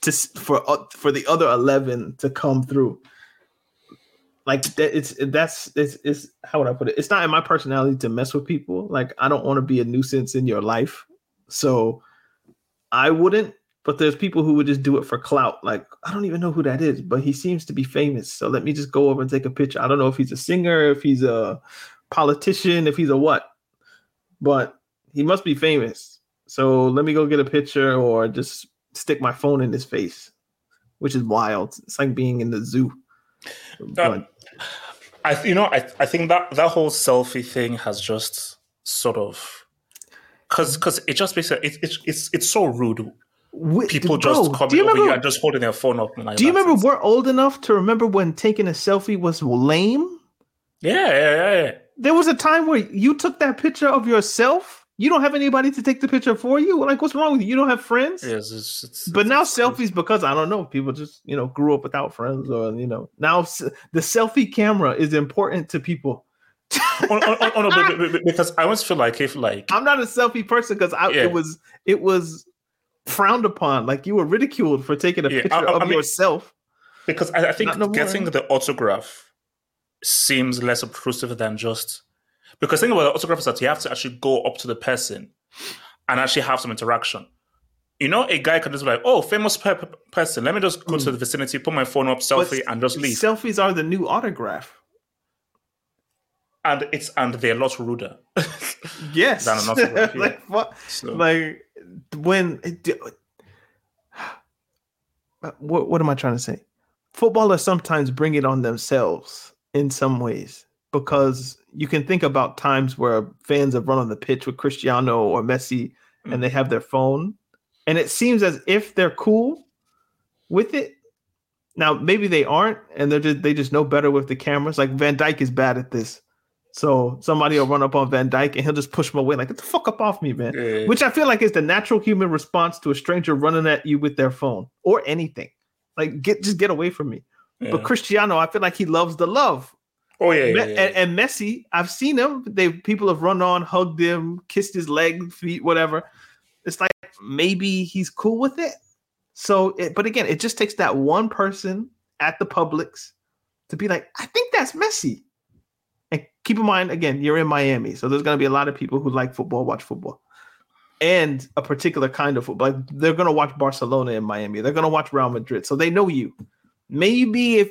to for uh, for the other 11 to come through. Like that it's that's it's, it's how would I put it? It's not in my personality to mess with people. Like I don't want to be a nuisance in your life. So I wouldn't but there's people who would just do it for clout. Like, I don't even know who that is, but he seems to be famous. So let me just go over and take a picture. I don't know if he's a singer, if he's a politician, if he's a what, but he must be famous. So let me go get a picture or just stick my phone in his face, which is wild. It's like being in the zoo. Um, I, you know, I, I think that that whole selfie thing has just sort of because because it just basically it, it, it's it's so rude people just bro, coming over remember, you and just holding their phone up. Like do you remember we're old enough to remember when taking a selfie was lame? Yeah, yeah, yeah, yeah. There was a time where you took that picture of yourself. You don't have anybody to take the picture for you. Like, what's wrong with you? You don't have friends. Yes, it's, it's, but now selfies because I don't know. People just you know grew up without friends, or you know now the selfie camera is important to people. Oh, oh, oh, oh, no, but, but, because I always feel like if like I'm not a selfie person because I yeah. it was it was frowned upon. Like you were ridiculed for taking a yeah, picture I, I of mean, yourself. Because I, think no getting the autograph seems less obtrusive than just because think about the autograph is that you have to actually go up to the person and actually have some interaction. You know, a guy can just be like, "Oh, famous pe- person. Let me just go mm. to the vicinity, put my phone up, selfie, but and just leave." Selfies are the new autograph, and it's and they're a lot ruder. yes, than an autograph. like what? So. Like when uh, what, what am I trying to say? Footballers sometimes bring it on themselves in some ways because you can think about times where fans have run on the pitch with Cristiano or Messi and they have their phone and it seems as if they're cool with it. Now maybe they aren't and they're just they just know better with the cameras. Like Van Dijk is bad at this. So somebody will run up on Van Dijk and he'll just push him away, like, get the fuck up off me, man. Yeah. Which I feel like is the natural human response to a stranger running at you with their phone or anything. Like, get just get away from me. Yeah. But Cristiano, I feel like he loves the love. Oh yeah. And, and, Messi, I've seen him. They people have run on, hugged him, kissed his leg, feet, whatever. It's like maybe he's cool with it. So, it, but again, it just takes that one person at the Publix to be like, I think that's Messi. And keep in mind, again, you're in Miami, so there's going to be a lot of people who like football, watch football, and a particular kind of football. Like they're going to watch Barcelona in Miami. They're going to watch Real Madrid, so they know you. Maybe if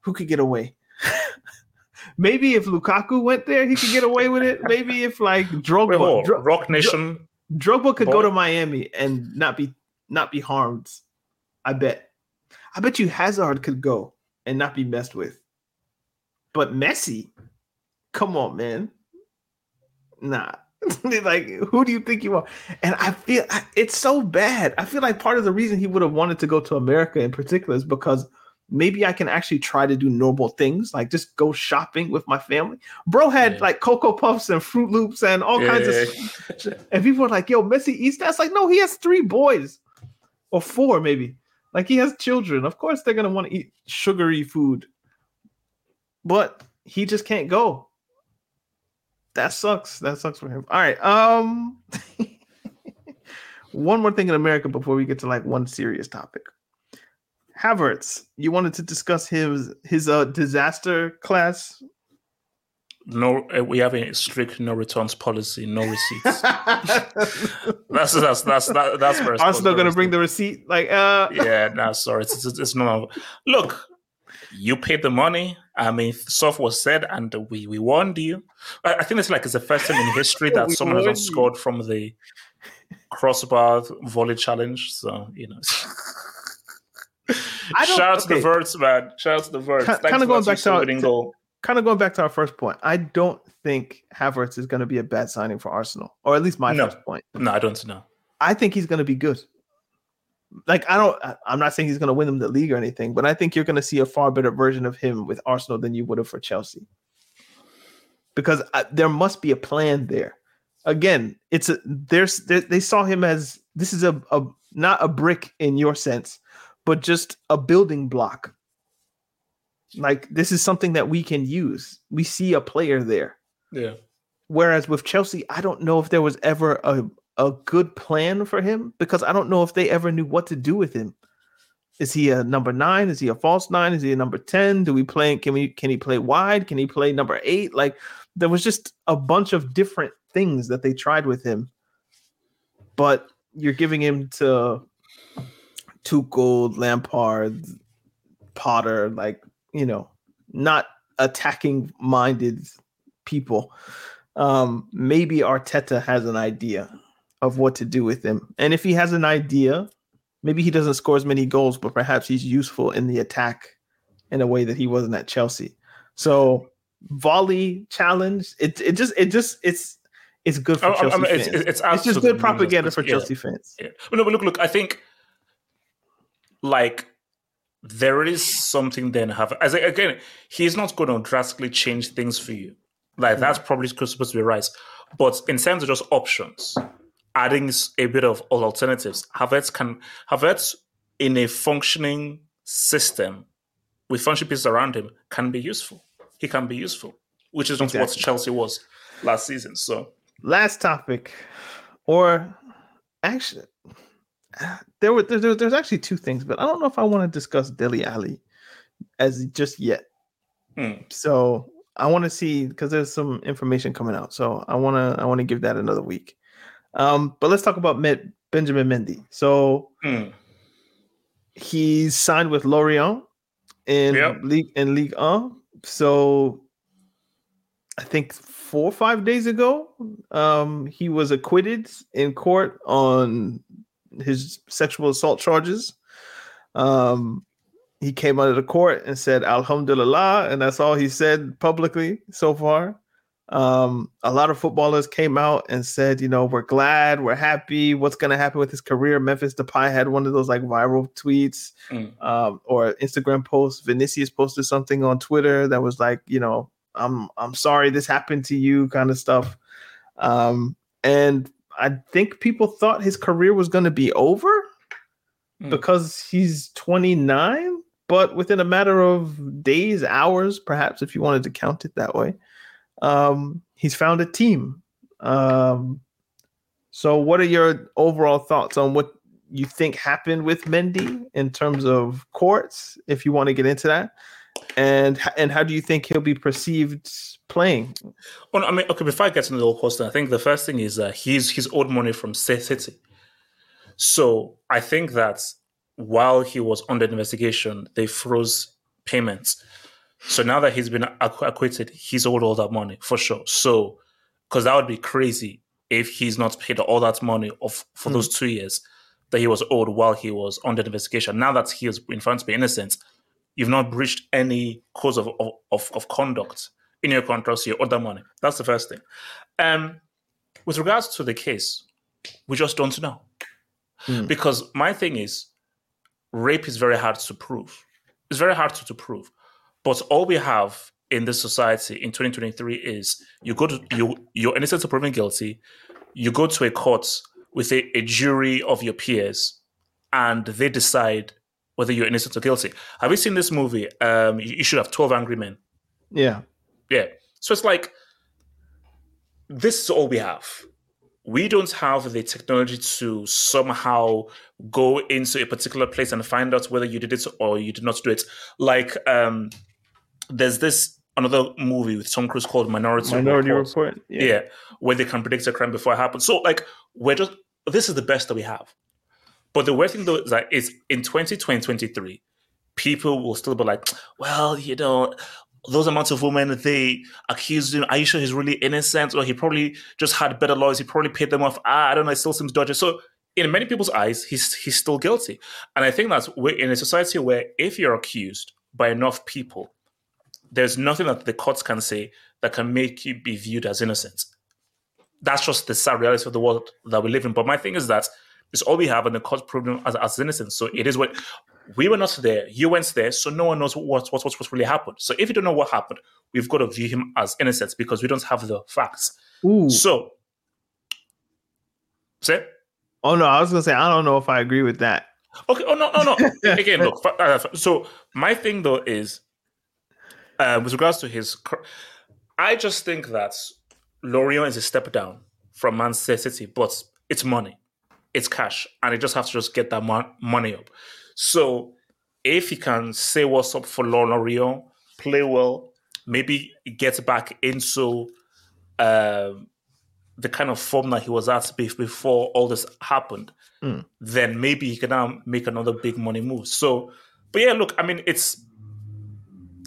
who could get away. Maybe if Lukaku went there, he could get away with it. Maybe if like Drogba, Wait, Dro- Roc Nation, Drogba could go to Miami and not be not be harmed. I bet. I bet you Hazard could go and not be messed with. But Messi, come on, man. Nah. like, who do you think you are? And I feel it's so bad. I feel like part of the reason he would have wanted to go to America in particular is because maybe I can actually try to do normal things, like just go shopping with my family. Bro had yeah. like Cocoa Puffs and Fruit Loops and all yeah. kinds of and people are like, yo, Messi eats that. It's like, no, he has three boys or four, maybe. Like he has children. Of course they're gonna want to eat sugary food but he just can't go. That sucks. That sucks for him. All right. Um one more thing in America before we get to like one serious topic. Havertz, you wanted to discuss his his uh disaster class. No, uh, we have a strict no returns policy, no receipts. that's that's that's that, that's Arsenal going to bring the receipt. Like, uh, yeah, no, sorry, it's, it's, it's no. Look, you paid the money. I mean, stuff was said, and we we warned you. I, I think it's like it's the first time in history that someone has scored from the crossbar volley challenge. So you know. Shout out okay. to the Verts, man. Shout out to the Verts. Kind of going back to our, to, kind of going back to our first point. I don't think Havertz is going to be a bad signing for Arsenal, or at least my no. first point. No, I don't know. I think he's going to be good like I don't I'm not saying he's going to win them the league or anything, but I think you're going to see a far better version of him with Arsenal than you would have for Chelsea. Because I, there must be a plan there. Again, it's a there's they saw him as this is a, a not a brick in your sense, but just a building block. Like this is something that we can use. We see a player there. Yeah. Whereas with Chelsea, I don't know if there was ever a, a good plan for him because I don't know if they ever knew what to do with him. Is he a number nine? Is he a false nine? Is he a number 10? Do we play can we can he play wide? Can he play number eight? Like there was just a bunch of different things that they tried with him. But you're giving him to Tuchel, Lampard, Potter, like, you know, not attacking minded people. Um, maybe Arteta has an idea of what to do with him. And if he has an idea, maybe he doesn't score as many goals, but perhaps he's useful in the attack in a way that he wasn't at Chelsea. So volley challenge, it it just it just it's it's good for oh, I- I- Chelsea I mean, fans. it's- it's It's, just good propaganda for yeah. Chelsea fans. Yeah. No, but look, look, I think like there is something then have as I- again, he's not going to drastically change things for you. Like that's probably supposed to be right. But in terms of just options, adding a bit of alternatives, Havertz can Havertz in a functioning system with functioning pieces around him can be useful. He can be useful, which is not what Chelsea was last season. So Last topic, or actually, there were there, there's actually two things, but I don't know if I want to discuss Dele Alli as just yet. hmm. So I want to see because there's some information coming out. So I want to I want to give that another week. Um, but let's talk about Met, Benjamin Mendy. So Hmm. he's signed with Lorient in Yep. League in League One. So I think four or five days ago, um, he was acquitted in court on his sexual assault charges. Um, he came out of the court and said Alhamdulillah, and that's all he said publicly so far. Um, a lot of footballers came out and said, you know, we're glad, we're happy. What's going to happen with his career? Memphis Depay had one of those like viral tweets Mm. um, or Instagram posts. Vinicius posted something on Twitter that was like, you know, I'm I'm sorry this happened to you, kind of stuff. Um, and I think people thought his career was going to be over Mm. because he's 29, but within a matter of days, hours, perhaps if you wanted to count it that way, um, he's found a team. Um, so, what are your overall thoughts on what you think happened with Mendy in terms of courts? If you want to get into that, and and how do you think he'll be perceived playing? Well, I mean, okay. Before I get into the whole question, I think the first thing is uh, he's he's owed money from City. So I think that while he was under investigation, they froze payments. So now that he's been acqu- acquitted, he's owed all that money for sure. So because that would be crazy if he's not paid all that money of for Hmm. those two years that he was owed while he was under investigation. Now that he is found to be innocent, you've not breached any cause of, of, of, conduct in your contract, so you owe that money. That's the first thing. Um, with regards to the case, we just don't know. Hmm. Because my thing is, rape is very hard to prove. It's very hard to, to prove. But all we have in this society in 2023 is you go to you you're innocent of proven guilty, you go to a court with a, a jury of your peers, and they decide whether you're innocent or guilty. Have you seen this movie? Um, you, you should have 12 Angry Men. Yeah, Yeah. So it's like this is all we have. We don't have the technology to somehow go into a particular place and find out whether you did it or you did not do it. Like um there's this another movie with Tom Cruise called Minority, Minority Report. Report. Yeah. where they can predict a crime before it happens. So like we're just this is the best that we have. But the weird thing though is that is in 2023, people will still be like, well, you know, those amounts of women they accused him. Are you sure he's really innocent? Or he probably just had better lawyers, he probably paid them off. Ah, I don't know, it still seems dodgy. So in many people's eyes, he's he's still guilty. And I think that's we're in a society where if you're accused by enough people, there's nothing that the courts can say that can make you be viewed as innocent. That's just the sad reality of the world that we live in. But my thing is that it's all we have, and the court proved as, as innocent. So it is what we were not there. You went there, so no one knows what what what, what really happened. So if you don't know what happened, we've got to view him as innocent because we don't have the facts. Ooh. So, say Oh no, I was gonna say I don't know if I agree with that. Okay. Oh no, no, no. Again, look. Uh, so my thing though is, uh, with regards to his, I just think that Lorient is a step down from Manchester City, but it's money, it's cash, and they just have to just get that mon- money up. So if he can say what's up for Lorient, play well, maybe get back into uh, the kind of form that he was at before all this happened, mm. then maybe he can now make another big money move. So, but yeah, look, I mean, it's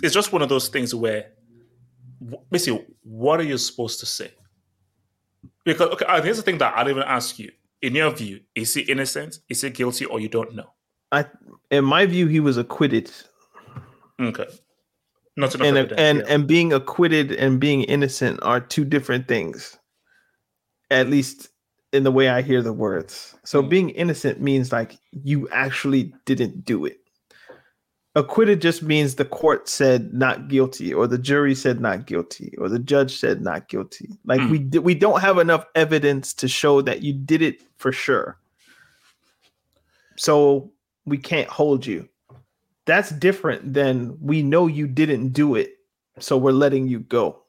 it's just one of those things where basically, what are you supposed to say? Because okay, uh, here's the thing that I'll even ask you: in your view, is he innocent? Is he guilty, or you don't know? I, in my view, he was acquitted. Okay. Not enough and evidence, and yeah. and being acquitted and being innocent are two different things at least in the way I hear the words. So mm. being innocent means like you actually didn't do it. Acquitted just means the court said not guilty, or the jury said not guilty, or the judge said not guilty. Like mm. we we don't have enough evidence to show that you did it for sure. So we can't hold you. That's different than we know you didn't do it, so we're letting you go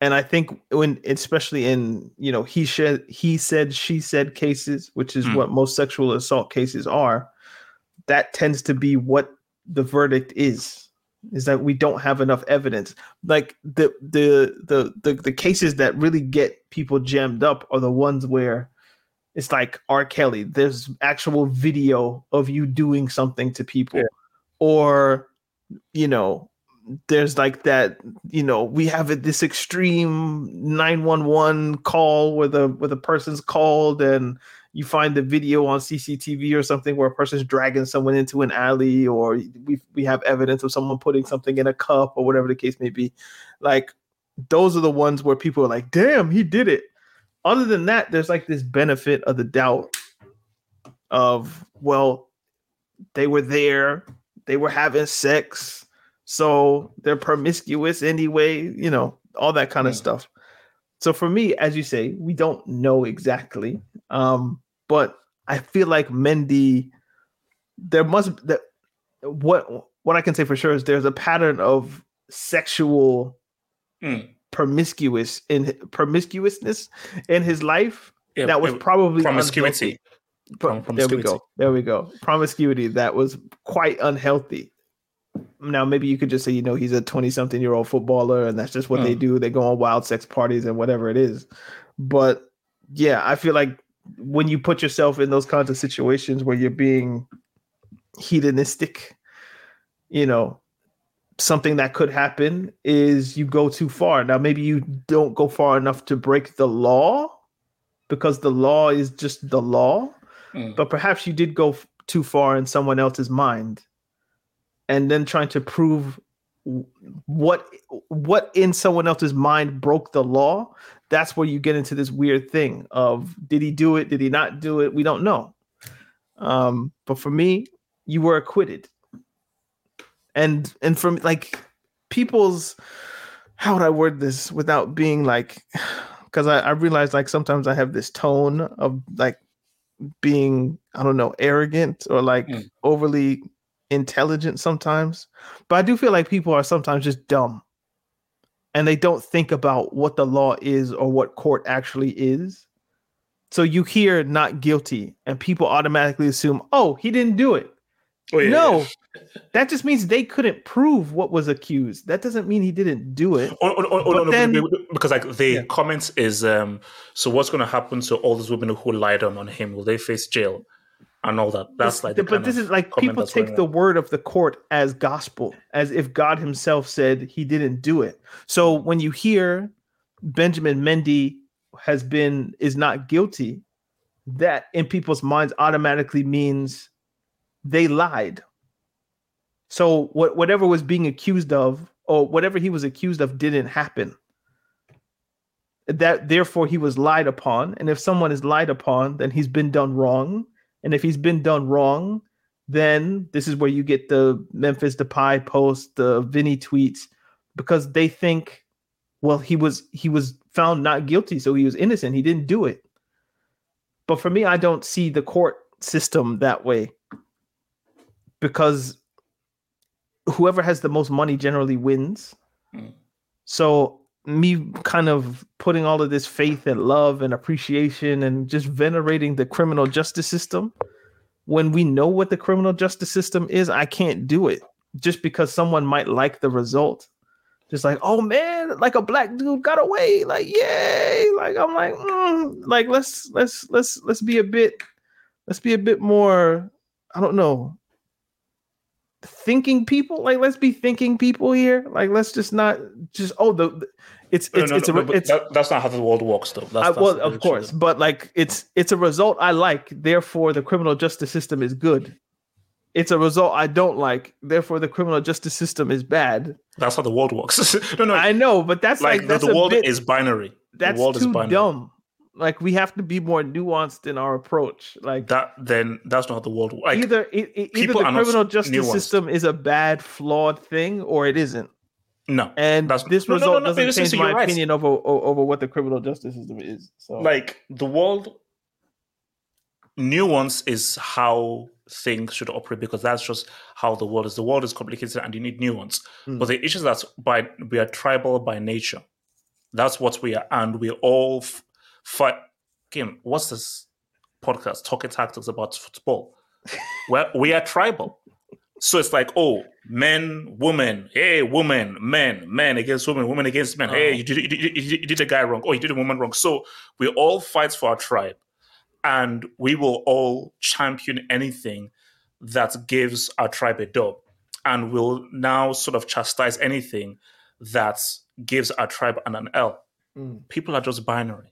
and I think when especially in you know he said he said she said cases, which is mm. what most sexual assault cases are, that tends to be what the verdict is. Is that we don't have enough evidence. Like the the the the, the cases that really get people jammed up are the ones where it's like R. Kelly. There's actual video of you doing something to people, yeah. or you know there's like that you know we have this extreme 911 call where the where the person's called and you find the video on CCTV or something where a person's dragging someone into an alley or we we have evidence of someone putting something in a cup or whatever the case may be like those are the ones where people are like damn he did it other than that there's like this benefit of the doubt of well they were there they were having sex so they're promiscuous anyway, you know, all that kind of mm. stuff. So for me, as you say, we don't know exactly. Um, but I feel like Mendy, there must that what what I can say for sure is there's a pattern of sexual mm. promiscuous in promiscuousness in his life that was probably promiscuity. Prom- there we go. There we go. Promiscuity that was quite unhealthy now maybe you could just say you know he's a 20 something year old footballer and that's just what mm. they do they go on wild sex parties and whatever it is but yeah i feel like when you put yourself in those kinds of situations where you're being hedonistic you know something that could happen is you go too far now maybe you don't go far enough to break the law because the law is just the law mm. but perhaps you did go f- too far in someone else's mind and then trying to prove what what in someone else's mind broke the law that's where you get into this weird thing of did he do it? Did he not do it? We don't know. Um but for me you were acquitted. And and from like people's how would i word this without being like because I, I realize like sometimes i have this tone of like being i don't know arrogant or like mm. overly intelligent sometimes, but I do feel like people are sometimes just dumb and they don't think about what the law is or what court actually is. So you hear not guilty and people automatically assume, oh, he didn't do it. Oh, yeah, no, yeah. that just means they couldn't prove what was accused. That doesn't mean he didn't do it. Oh, oh, oh, no, then, because like the yeah. comments is, um, so what's going to happen to all those women who lied on, on him? Will they face jail? And all that. That's like, but this is like people take the word of the court as gospel, as if God Himself said He didn't do it. So when you hear Benjamin Mendy has been is not guilty, that in people's minds automatically means they lied. So what whatever was being accused of, or whatever he was accused of, didn't happen. That therefore he was lied upon, and if someone is lied upon, then he's been done wrong and if he's been done wrong, then this is where you get the Memphis Depay post, the Vinny tweets, because they think, well, he was he was found not guilty, so he was innocent. He didn't do it. But for me, I don't see the court system that way. because whoever has the most money generally wins. Mm. So me kind of putting all of this faith and love and appreciation and just venerating the criminal justice system when we know what the criminal justice system is, I can't do it just because someone might like the result. Just like, oh man, like a black dude got away, like yay! Like I'm like, mm, like let's let's let's let's be a bit, let's be a bit more. I don't know, thinking people. Like let's be thinking people here. Like let's just not just oh the, the it's No, no, it's, no, a, it's that- that's not how the world works, though. That's, I, that's well, of course, but like it's it's a result I like. Therefore, the criminal justice system is good. It's a result I don't like. Therefore, the criminal justice system is bad. That's how the world works. no, no, I know, but that's like, like, the, that's the world bit, is binary. that's the world too is binary. dumb. Like we have to be more nuanced in our approach. Like That then that's not how the world works. Like, either e- e- either the criminal justice nuanced. system is a bad, flawed thing, or it isn't. No, And That's- this no, result no, no, doesn't change my you're opinion over over what the criminal justice system is. So like the world nuance is how things should operate because that's just how the world is. The world is complicated and you need nuance. Mm. But the issue is that by we are tribal by nature. That's what we are, and we all f- fight. Kim, what's this podcast? Talking tactics about football. well, we are tribal. So it's like, oh, men, women, hey, woman, men, men against women, women against men. Hey, Oh. you did, you, did, you, did, a guy wrong. Oh, you did a woman wrong. So we all fight for our tribe, and we will all champion anything that gives our tribe a dub, and we'll now sort of chastise anything that gives our tribe an, an L. Mm. People are just binary.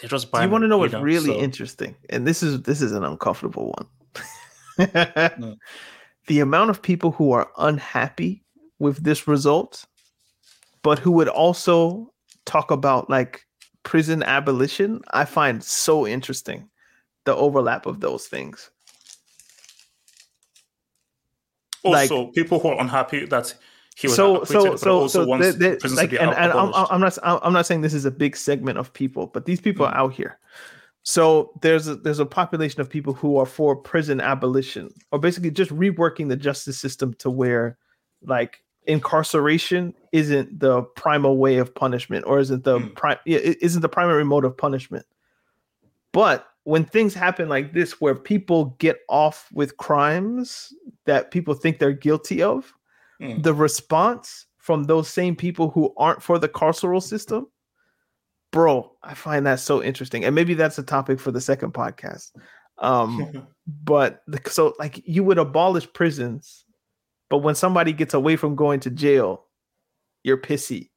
They're just Do binary. you want to know what's really so- interesting? And this is this is an uncomfortable one. Mm. The amount of people who are unhappy with this result, but who would also talk about like prison abolition, I find so interesting. The overlap of those things. like- Also, people who are unhappy that he was so so so also so wants the- the- prisons like, to be and, and I'm. I'm not I'm not saying this is a big segment of people, but these people Mm. are out here. So there's a, there's a population of people who are for prison abolition, or basically just reworking the justice system to where, like, incarceration isn't the primal way of punishment, or isn't the Mm. prime isn't the primary mode of punishment. But when things happen like this, where people get off with crimes that people think they're guilty of, Mm. the response from those same people who aren't for the carceral system, bro, I find that so interesting. And maybe that's a topic for the second podcast. Um, but the, so like you would abolish prisons, but when somebody gets away from going to jail, you're pissy.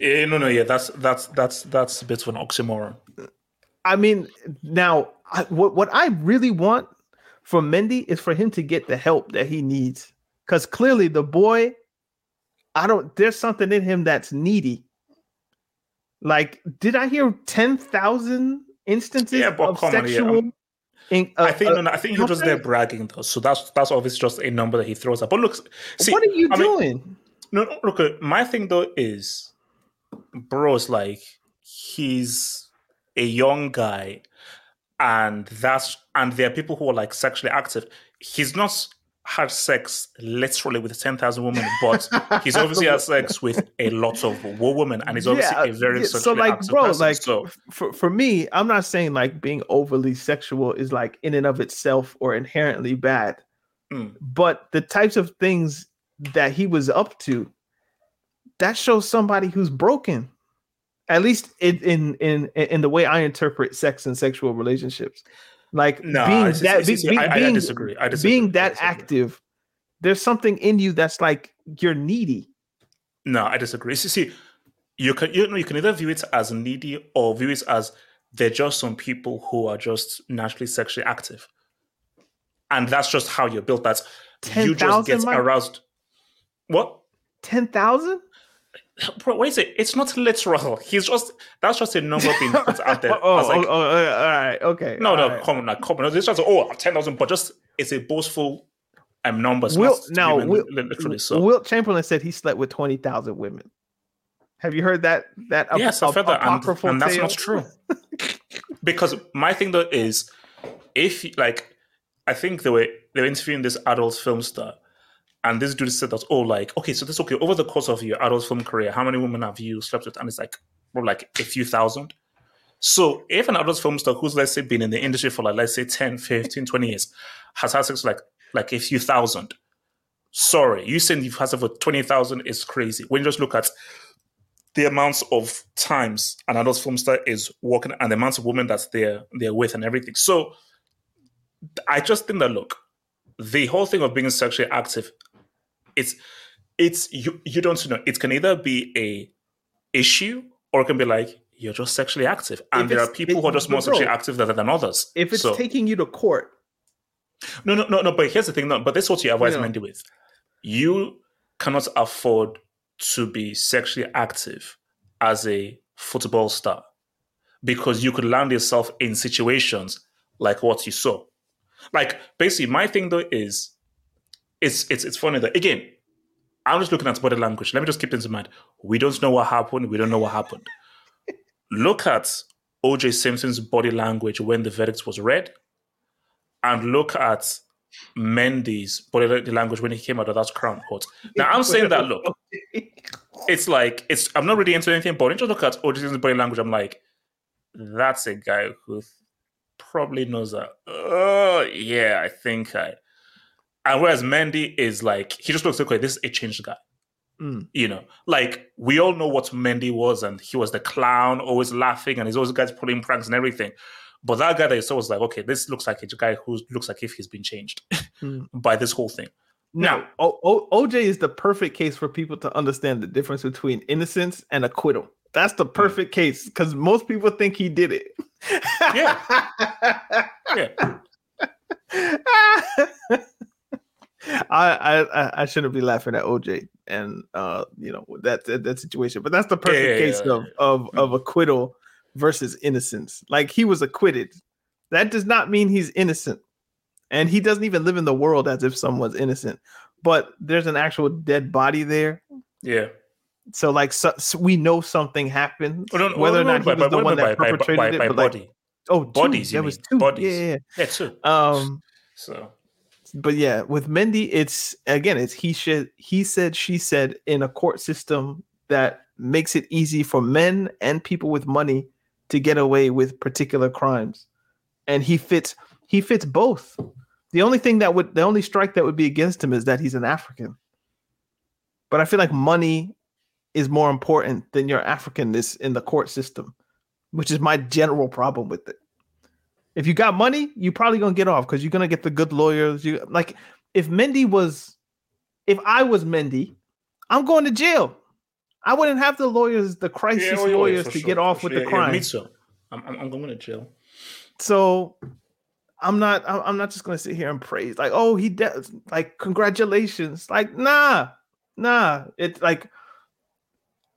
Eh, no, no, yeah, that's that's that's that's a bit of an oxymoron. I mean, now I, what what I really want from Mendy is for him to get the help that he needs, because clearly the boy, I don't. There's something in him that's needy. Like, did I hear ten thousand instances Yeah, but of come on, yeah, sexual? in- I uh, think uh, no, no, I think you're just there bragging though. So that's that's obviously just a number that he throws up. But look, see, what are you I mean, doing? No, no, look, uh, my thing though is, bro's like he's a young guy, and that's and there are people who are like sexually active. He's not had sex literally with ten thousand women, but he's obviously had sex with a lot of wo- women, and he's obviously Yeah, a very yeah, so like bro person. like so for, for me i'm not saying like being overly sexual is like in and of itself or inherently bad Mm. but the types of things that he was up to that shows somebody who's broken at least in in in, in the way i interpret sex and sexual relationships like No, being it's- that it's- be- it's- be- I- I being, disagree. I disagree. being that disagree. active there's something in you that's like you're needy No, I disagree. See, see, you can you know you can either view it as needy or view it as they're just some people who are just naturally sexually active, and that's just how you're built. That you 10,000, just get aroused. What? 10,000 Bro, wait a second. It's not literal. He's just that's just a number being put out there. oh, like, oh, oh, all right okay no, no, right. come on, like, come on. It's just oh, ten thousand, but just it's a boastful um number. It's Will, now, Will, literally so. Wilt Chamberlain said he slept with 20,000 women. Have you heard that? That yes, I've heard that, and, and that's not true. because my thing though is, if like I think they were they were interviewing this adult film star, and this dude said that, oh, like, okay, so this okay over the course of your adult film career, how many women have you slept with? And it's like, well, like a few thousand. So if an adult film star who's let's say been in the industry for like let's say 10, 15, 20 years has had sex like like a few thousand, sorry, you saying you've had sex for 20,000 is crazy. When you just look at the amounts of times an adult film star is working and the amounts of women that they're they're with and everything. So I just think that look, the whole thing of being sexually active, it's it's you you don't know. It can either be a issue or it can be like you're just sexually active, and If there are people who are just more bro, sexually active than, than others. If it's So- taking you to court, no, no, no, no. But here's the thing. No, but this is what you advise. Mendy with. You cannot afford to be sexually active as a football star because you could land yourself in situations like what you saw. Like basically, my thing though is, it's it's it's funny that again, I'm just looking at body language. Let me just keep this in mind. We don't know what happened. We don't know what happened. look at OJ Simpson's body language when the verdict was read, and look at Mendy's body language when he came out of that crown court. Now I'm saying that look, it's like it's I'm not really into anything, but you just look at OJ Simpson's body language, I'm like, that's a guy who probably knows that. Oh yeah, I think I. And whereas Mendy is like, he just looks like, okay, this is a changed guy. Mm. You know, like we all know what Mendy was, and he was the clown, always laughing, and he's always guys pulling pranks and everything. But that guy that you saw was like, okay, this looks like a guy who looks like if he's been changed Mm. by this whole thing. No, o- o- OJ is the perfect case for people to understand the difference between innocence and acquittal. That's the perfect case because most people think he did it. Yeah. Yeah. I, I I- shouldn't be laughing at OJ and uh you know that that, that situation, but that's the perfect yeah, case yeah, of of of acquittal versus innocence. Like he was acquitted. That does not mean he's innocent, and he doesn't even live in the world as if someone's innocent. But there's an actual dead body there, Yeah. so like so, so we know something happened, Oh, no, no, whether or no, not he by- was the by- one by- that by- by- perpetrated by- it. by but like, body. oh, two. Bodies, There was mean. two. Bodies. Yeah, yeah, Yeah, yeah. Um, So but yeah, with Mendy, it's again, it's he should he said she said in a court system that makes it easy for men and people with money to get away with particular crimes, and he fits he fits both. The only thing that would the only strike that would be against him is that he's an African. But I feel like money is more important than your Africanness in the court system, which is my general problem with it. If you got money, you're probably gonna get off because you're gonna get the good lawyers. You like if Mendy was, if I was Mendy, I'm going to jail. I wouldn't have the lawyers, the crisis Yeah, oh, yeah, lawyers, to sure, get off with sure. the Yeah, yeah, crime. me too. I'm, I'm, I'm going to jail. So I'm not. I'm I'm not just gonna sit here and praise like, oh, he does. Like, congratulations. Like, nah, nah. It's like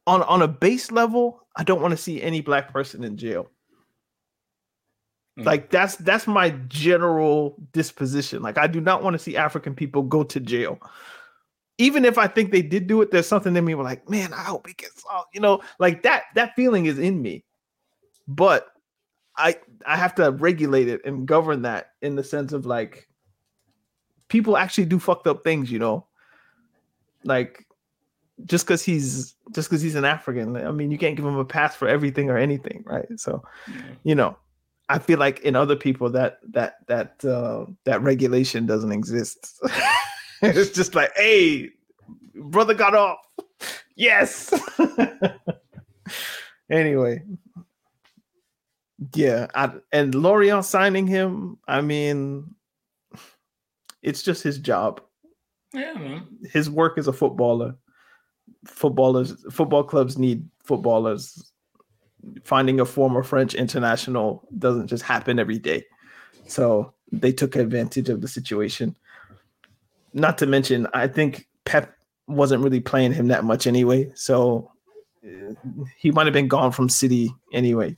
on on a base level, I don't want to see any black person in jail. Mm. Like that's that's my general disposition. Like I do not want to see African people go to jail. Even if I think they did do it, there's something in me where like, man, I hope he gets off. You know, like that that feeling is in me. But I I have to regulate it and govern that in the sense of like people actually do fucked up things, you know. Like just because he's just because he's an African, I mean, you can't give him a pass for everything or anything, right? So, you know, I feel like in other people that that that uh, that regulation doesn't exist. it's just like, hey, brother got off. Yes. anyway, yeah, I, and Lorient signing him. I mean, it's just his job. Yeah, man. His work as a footballer. Footballers, football clubs need footballers. Finding a former French international doesn't just happen every day. So they took advantage of the situation. Not to mention, I think Pep wasn't really playing him that much anyway. So uh, he might have been gone from City anyway.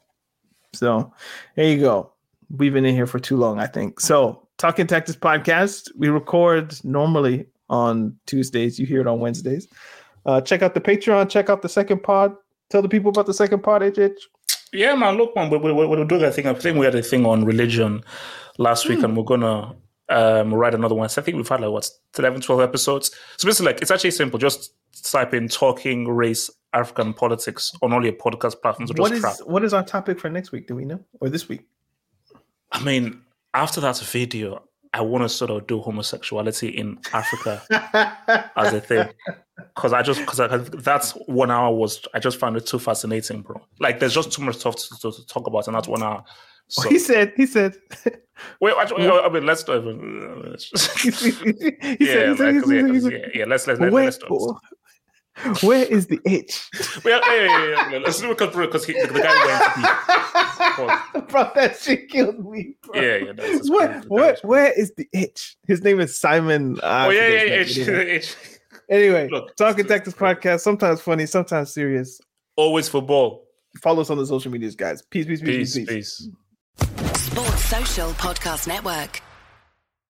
So there you go. We've been in here for too long, I think. So Talking Tactics podcast, we record normally on Tuesdays. You hear it on Wednesdays. Uh, check out the Patreon. Check out the second pod. Tell the people about the second pod, HH. Yeah, man. Look, man. We, we, we, we're doing a thing. I think we had a thing on religion last week, and we're gonna um, write another one. So I think we've had like what 11, 12 episodes. So basically, like it's actually simple. Just type in "talking race African politics" on all your podcast platforms. What is what is our topic for next week? Do we know or this week? I mean, after that video, I want to sort of do homosexuality in Africa as a thing because I just because that's one hour was I just found it too fascinating, bro. Like there's just too much stuff to, to, to talk about, and that's one hour. So, he said. He said. Wait, actually, I mean, let's do it. yeah, yeah, yeah, Let's let's, Where, let's do it. Where is the itch? well, yeah, yeah, yeah, Let's do a it because the, the guy went deep. bro, that shit killed me. Bro. Yeah, yeah. That's, where, where, where is the itch? His name is Simon. Uh, oh yeah, yeah, yeah. Itch, itch. Anyway, Look, Talking Tactics podcast. Sometimes funny, sometimes serious. Always football. Follow us on the social medias, guys. Peace, peace, peace, peace. peace. peace. Sports Social Podcast Network.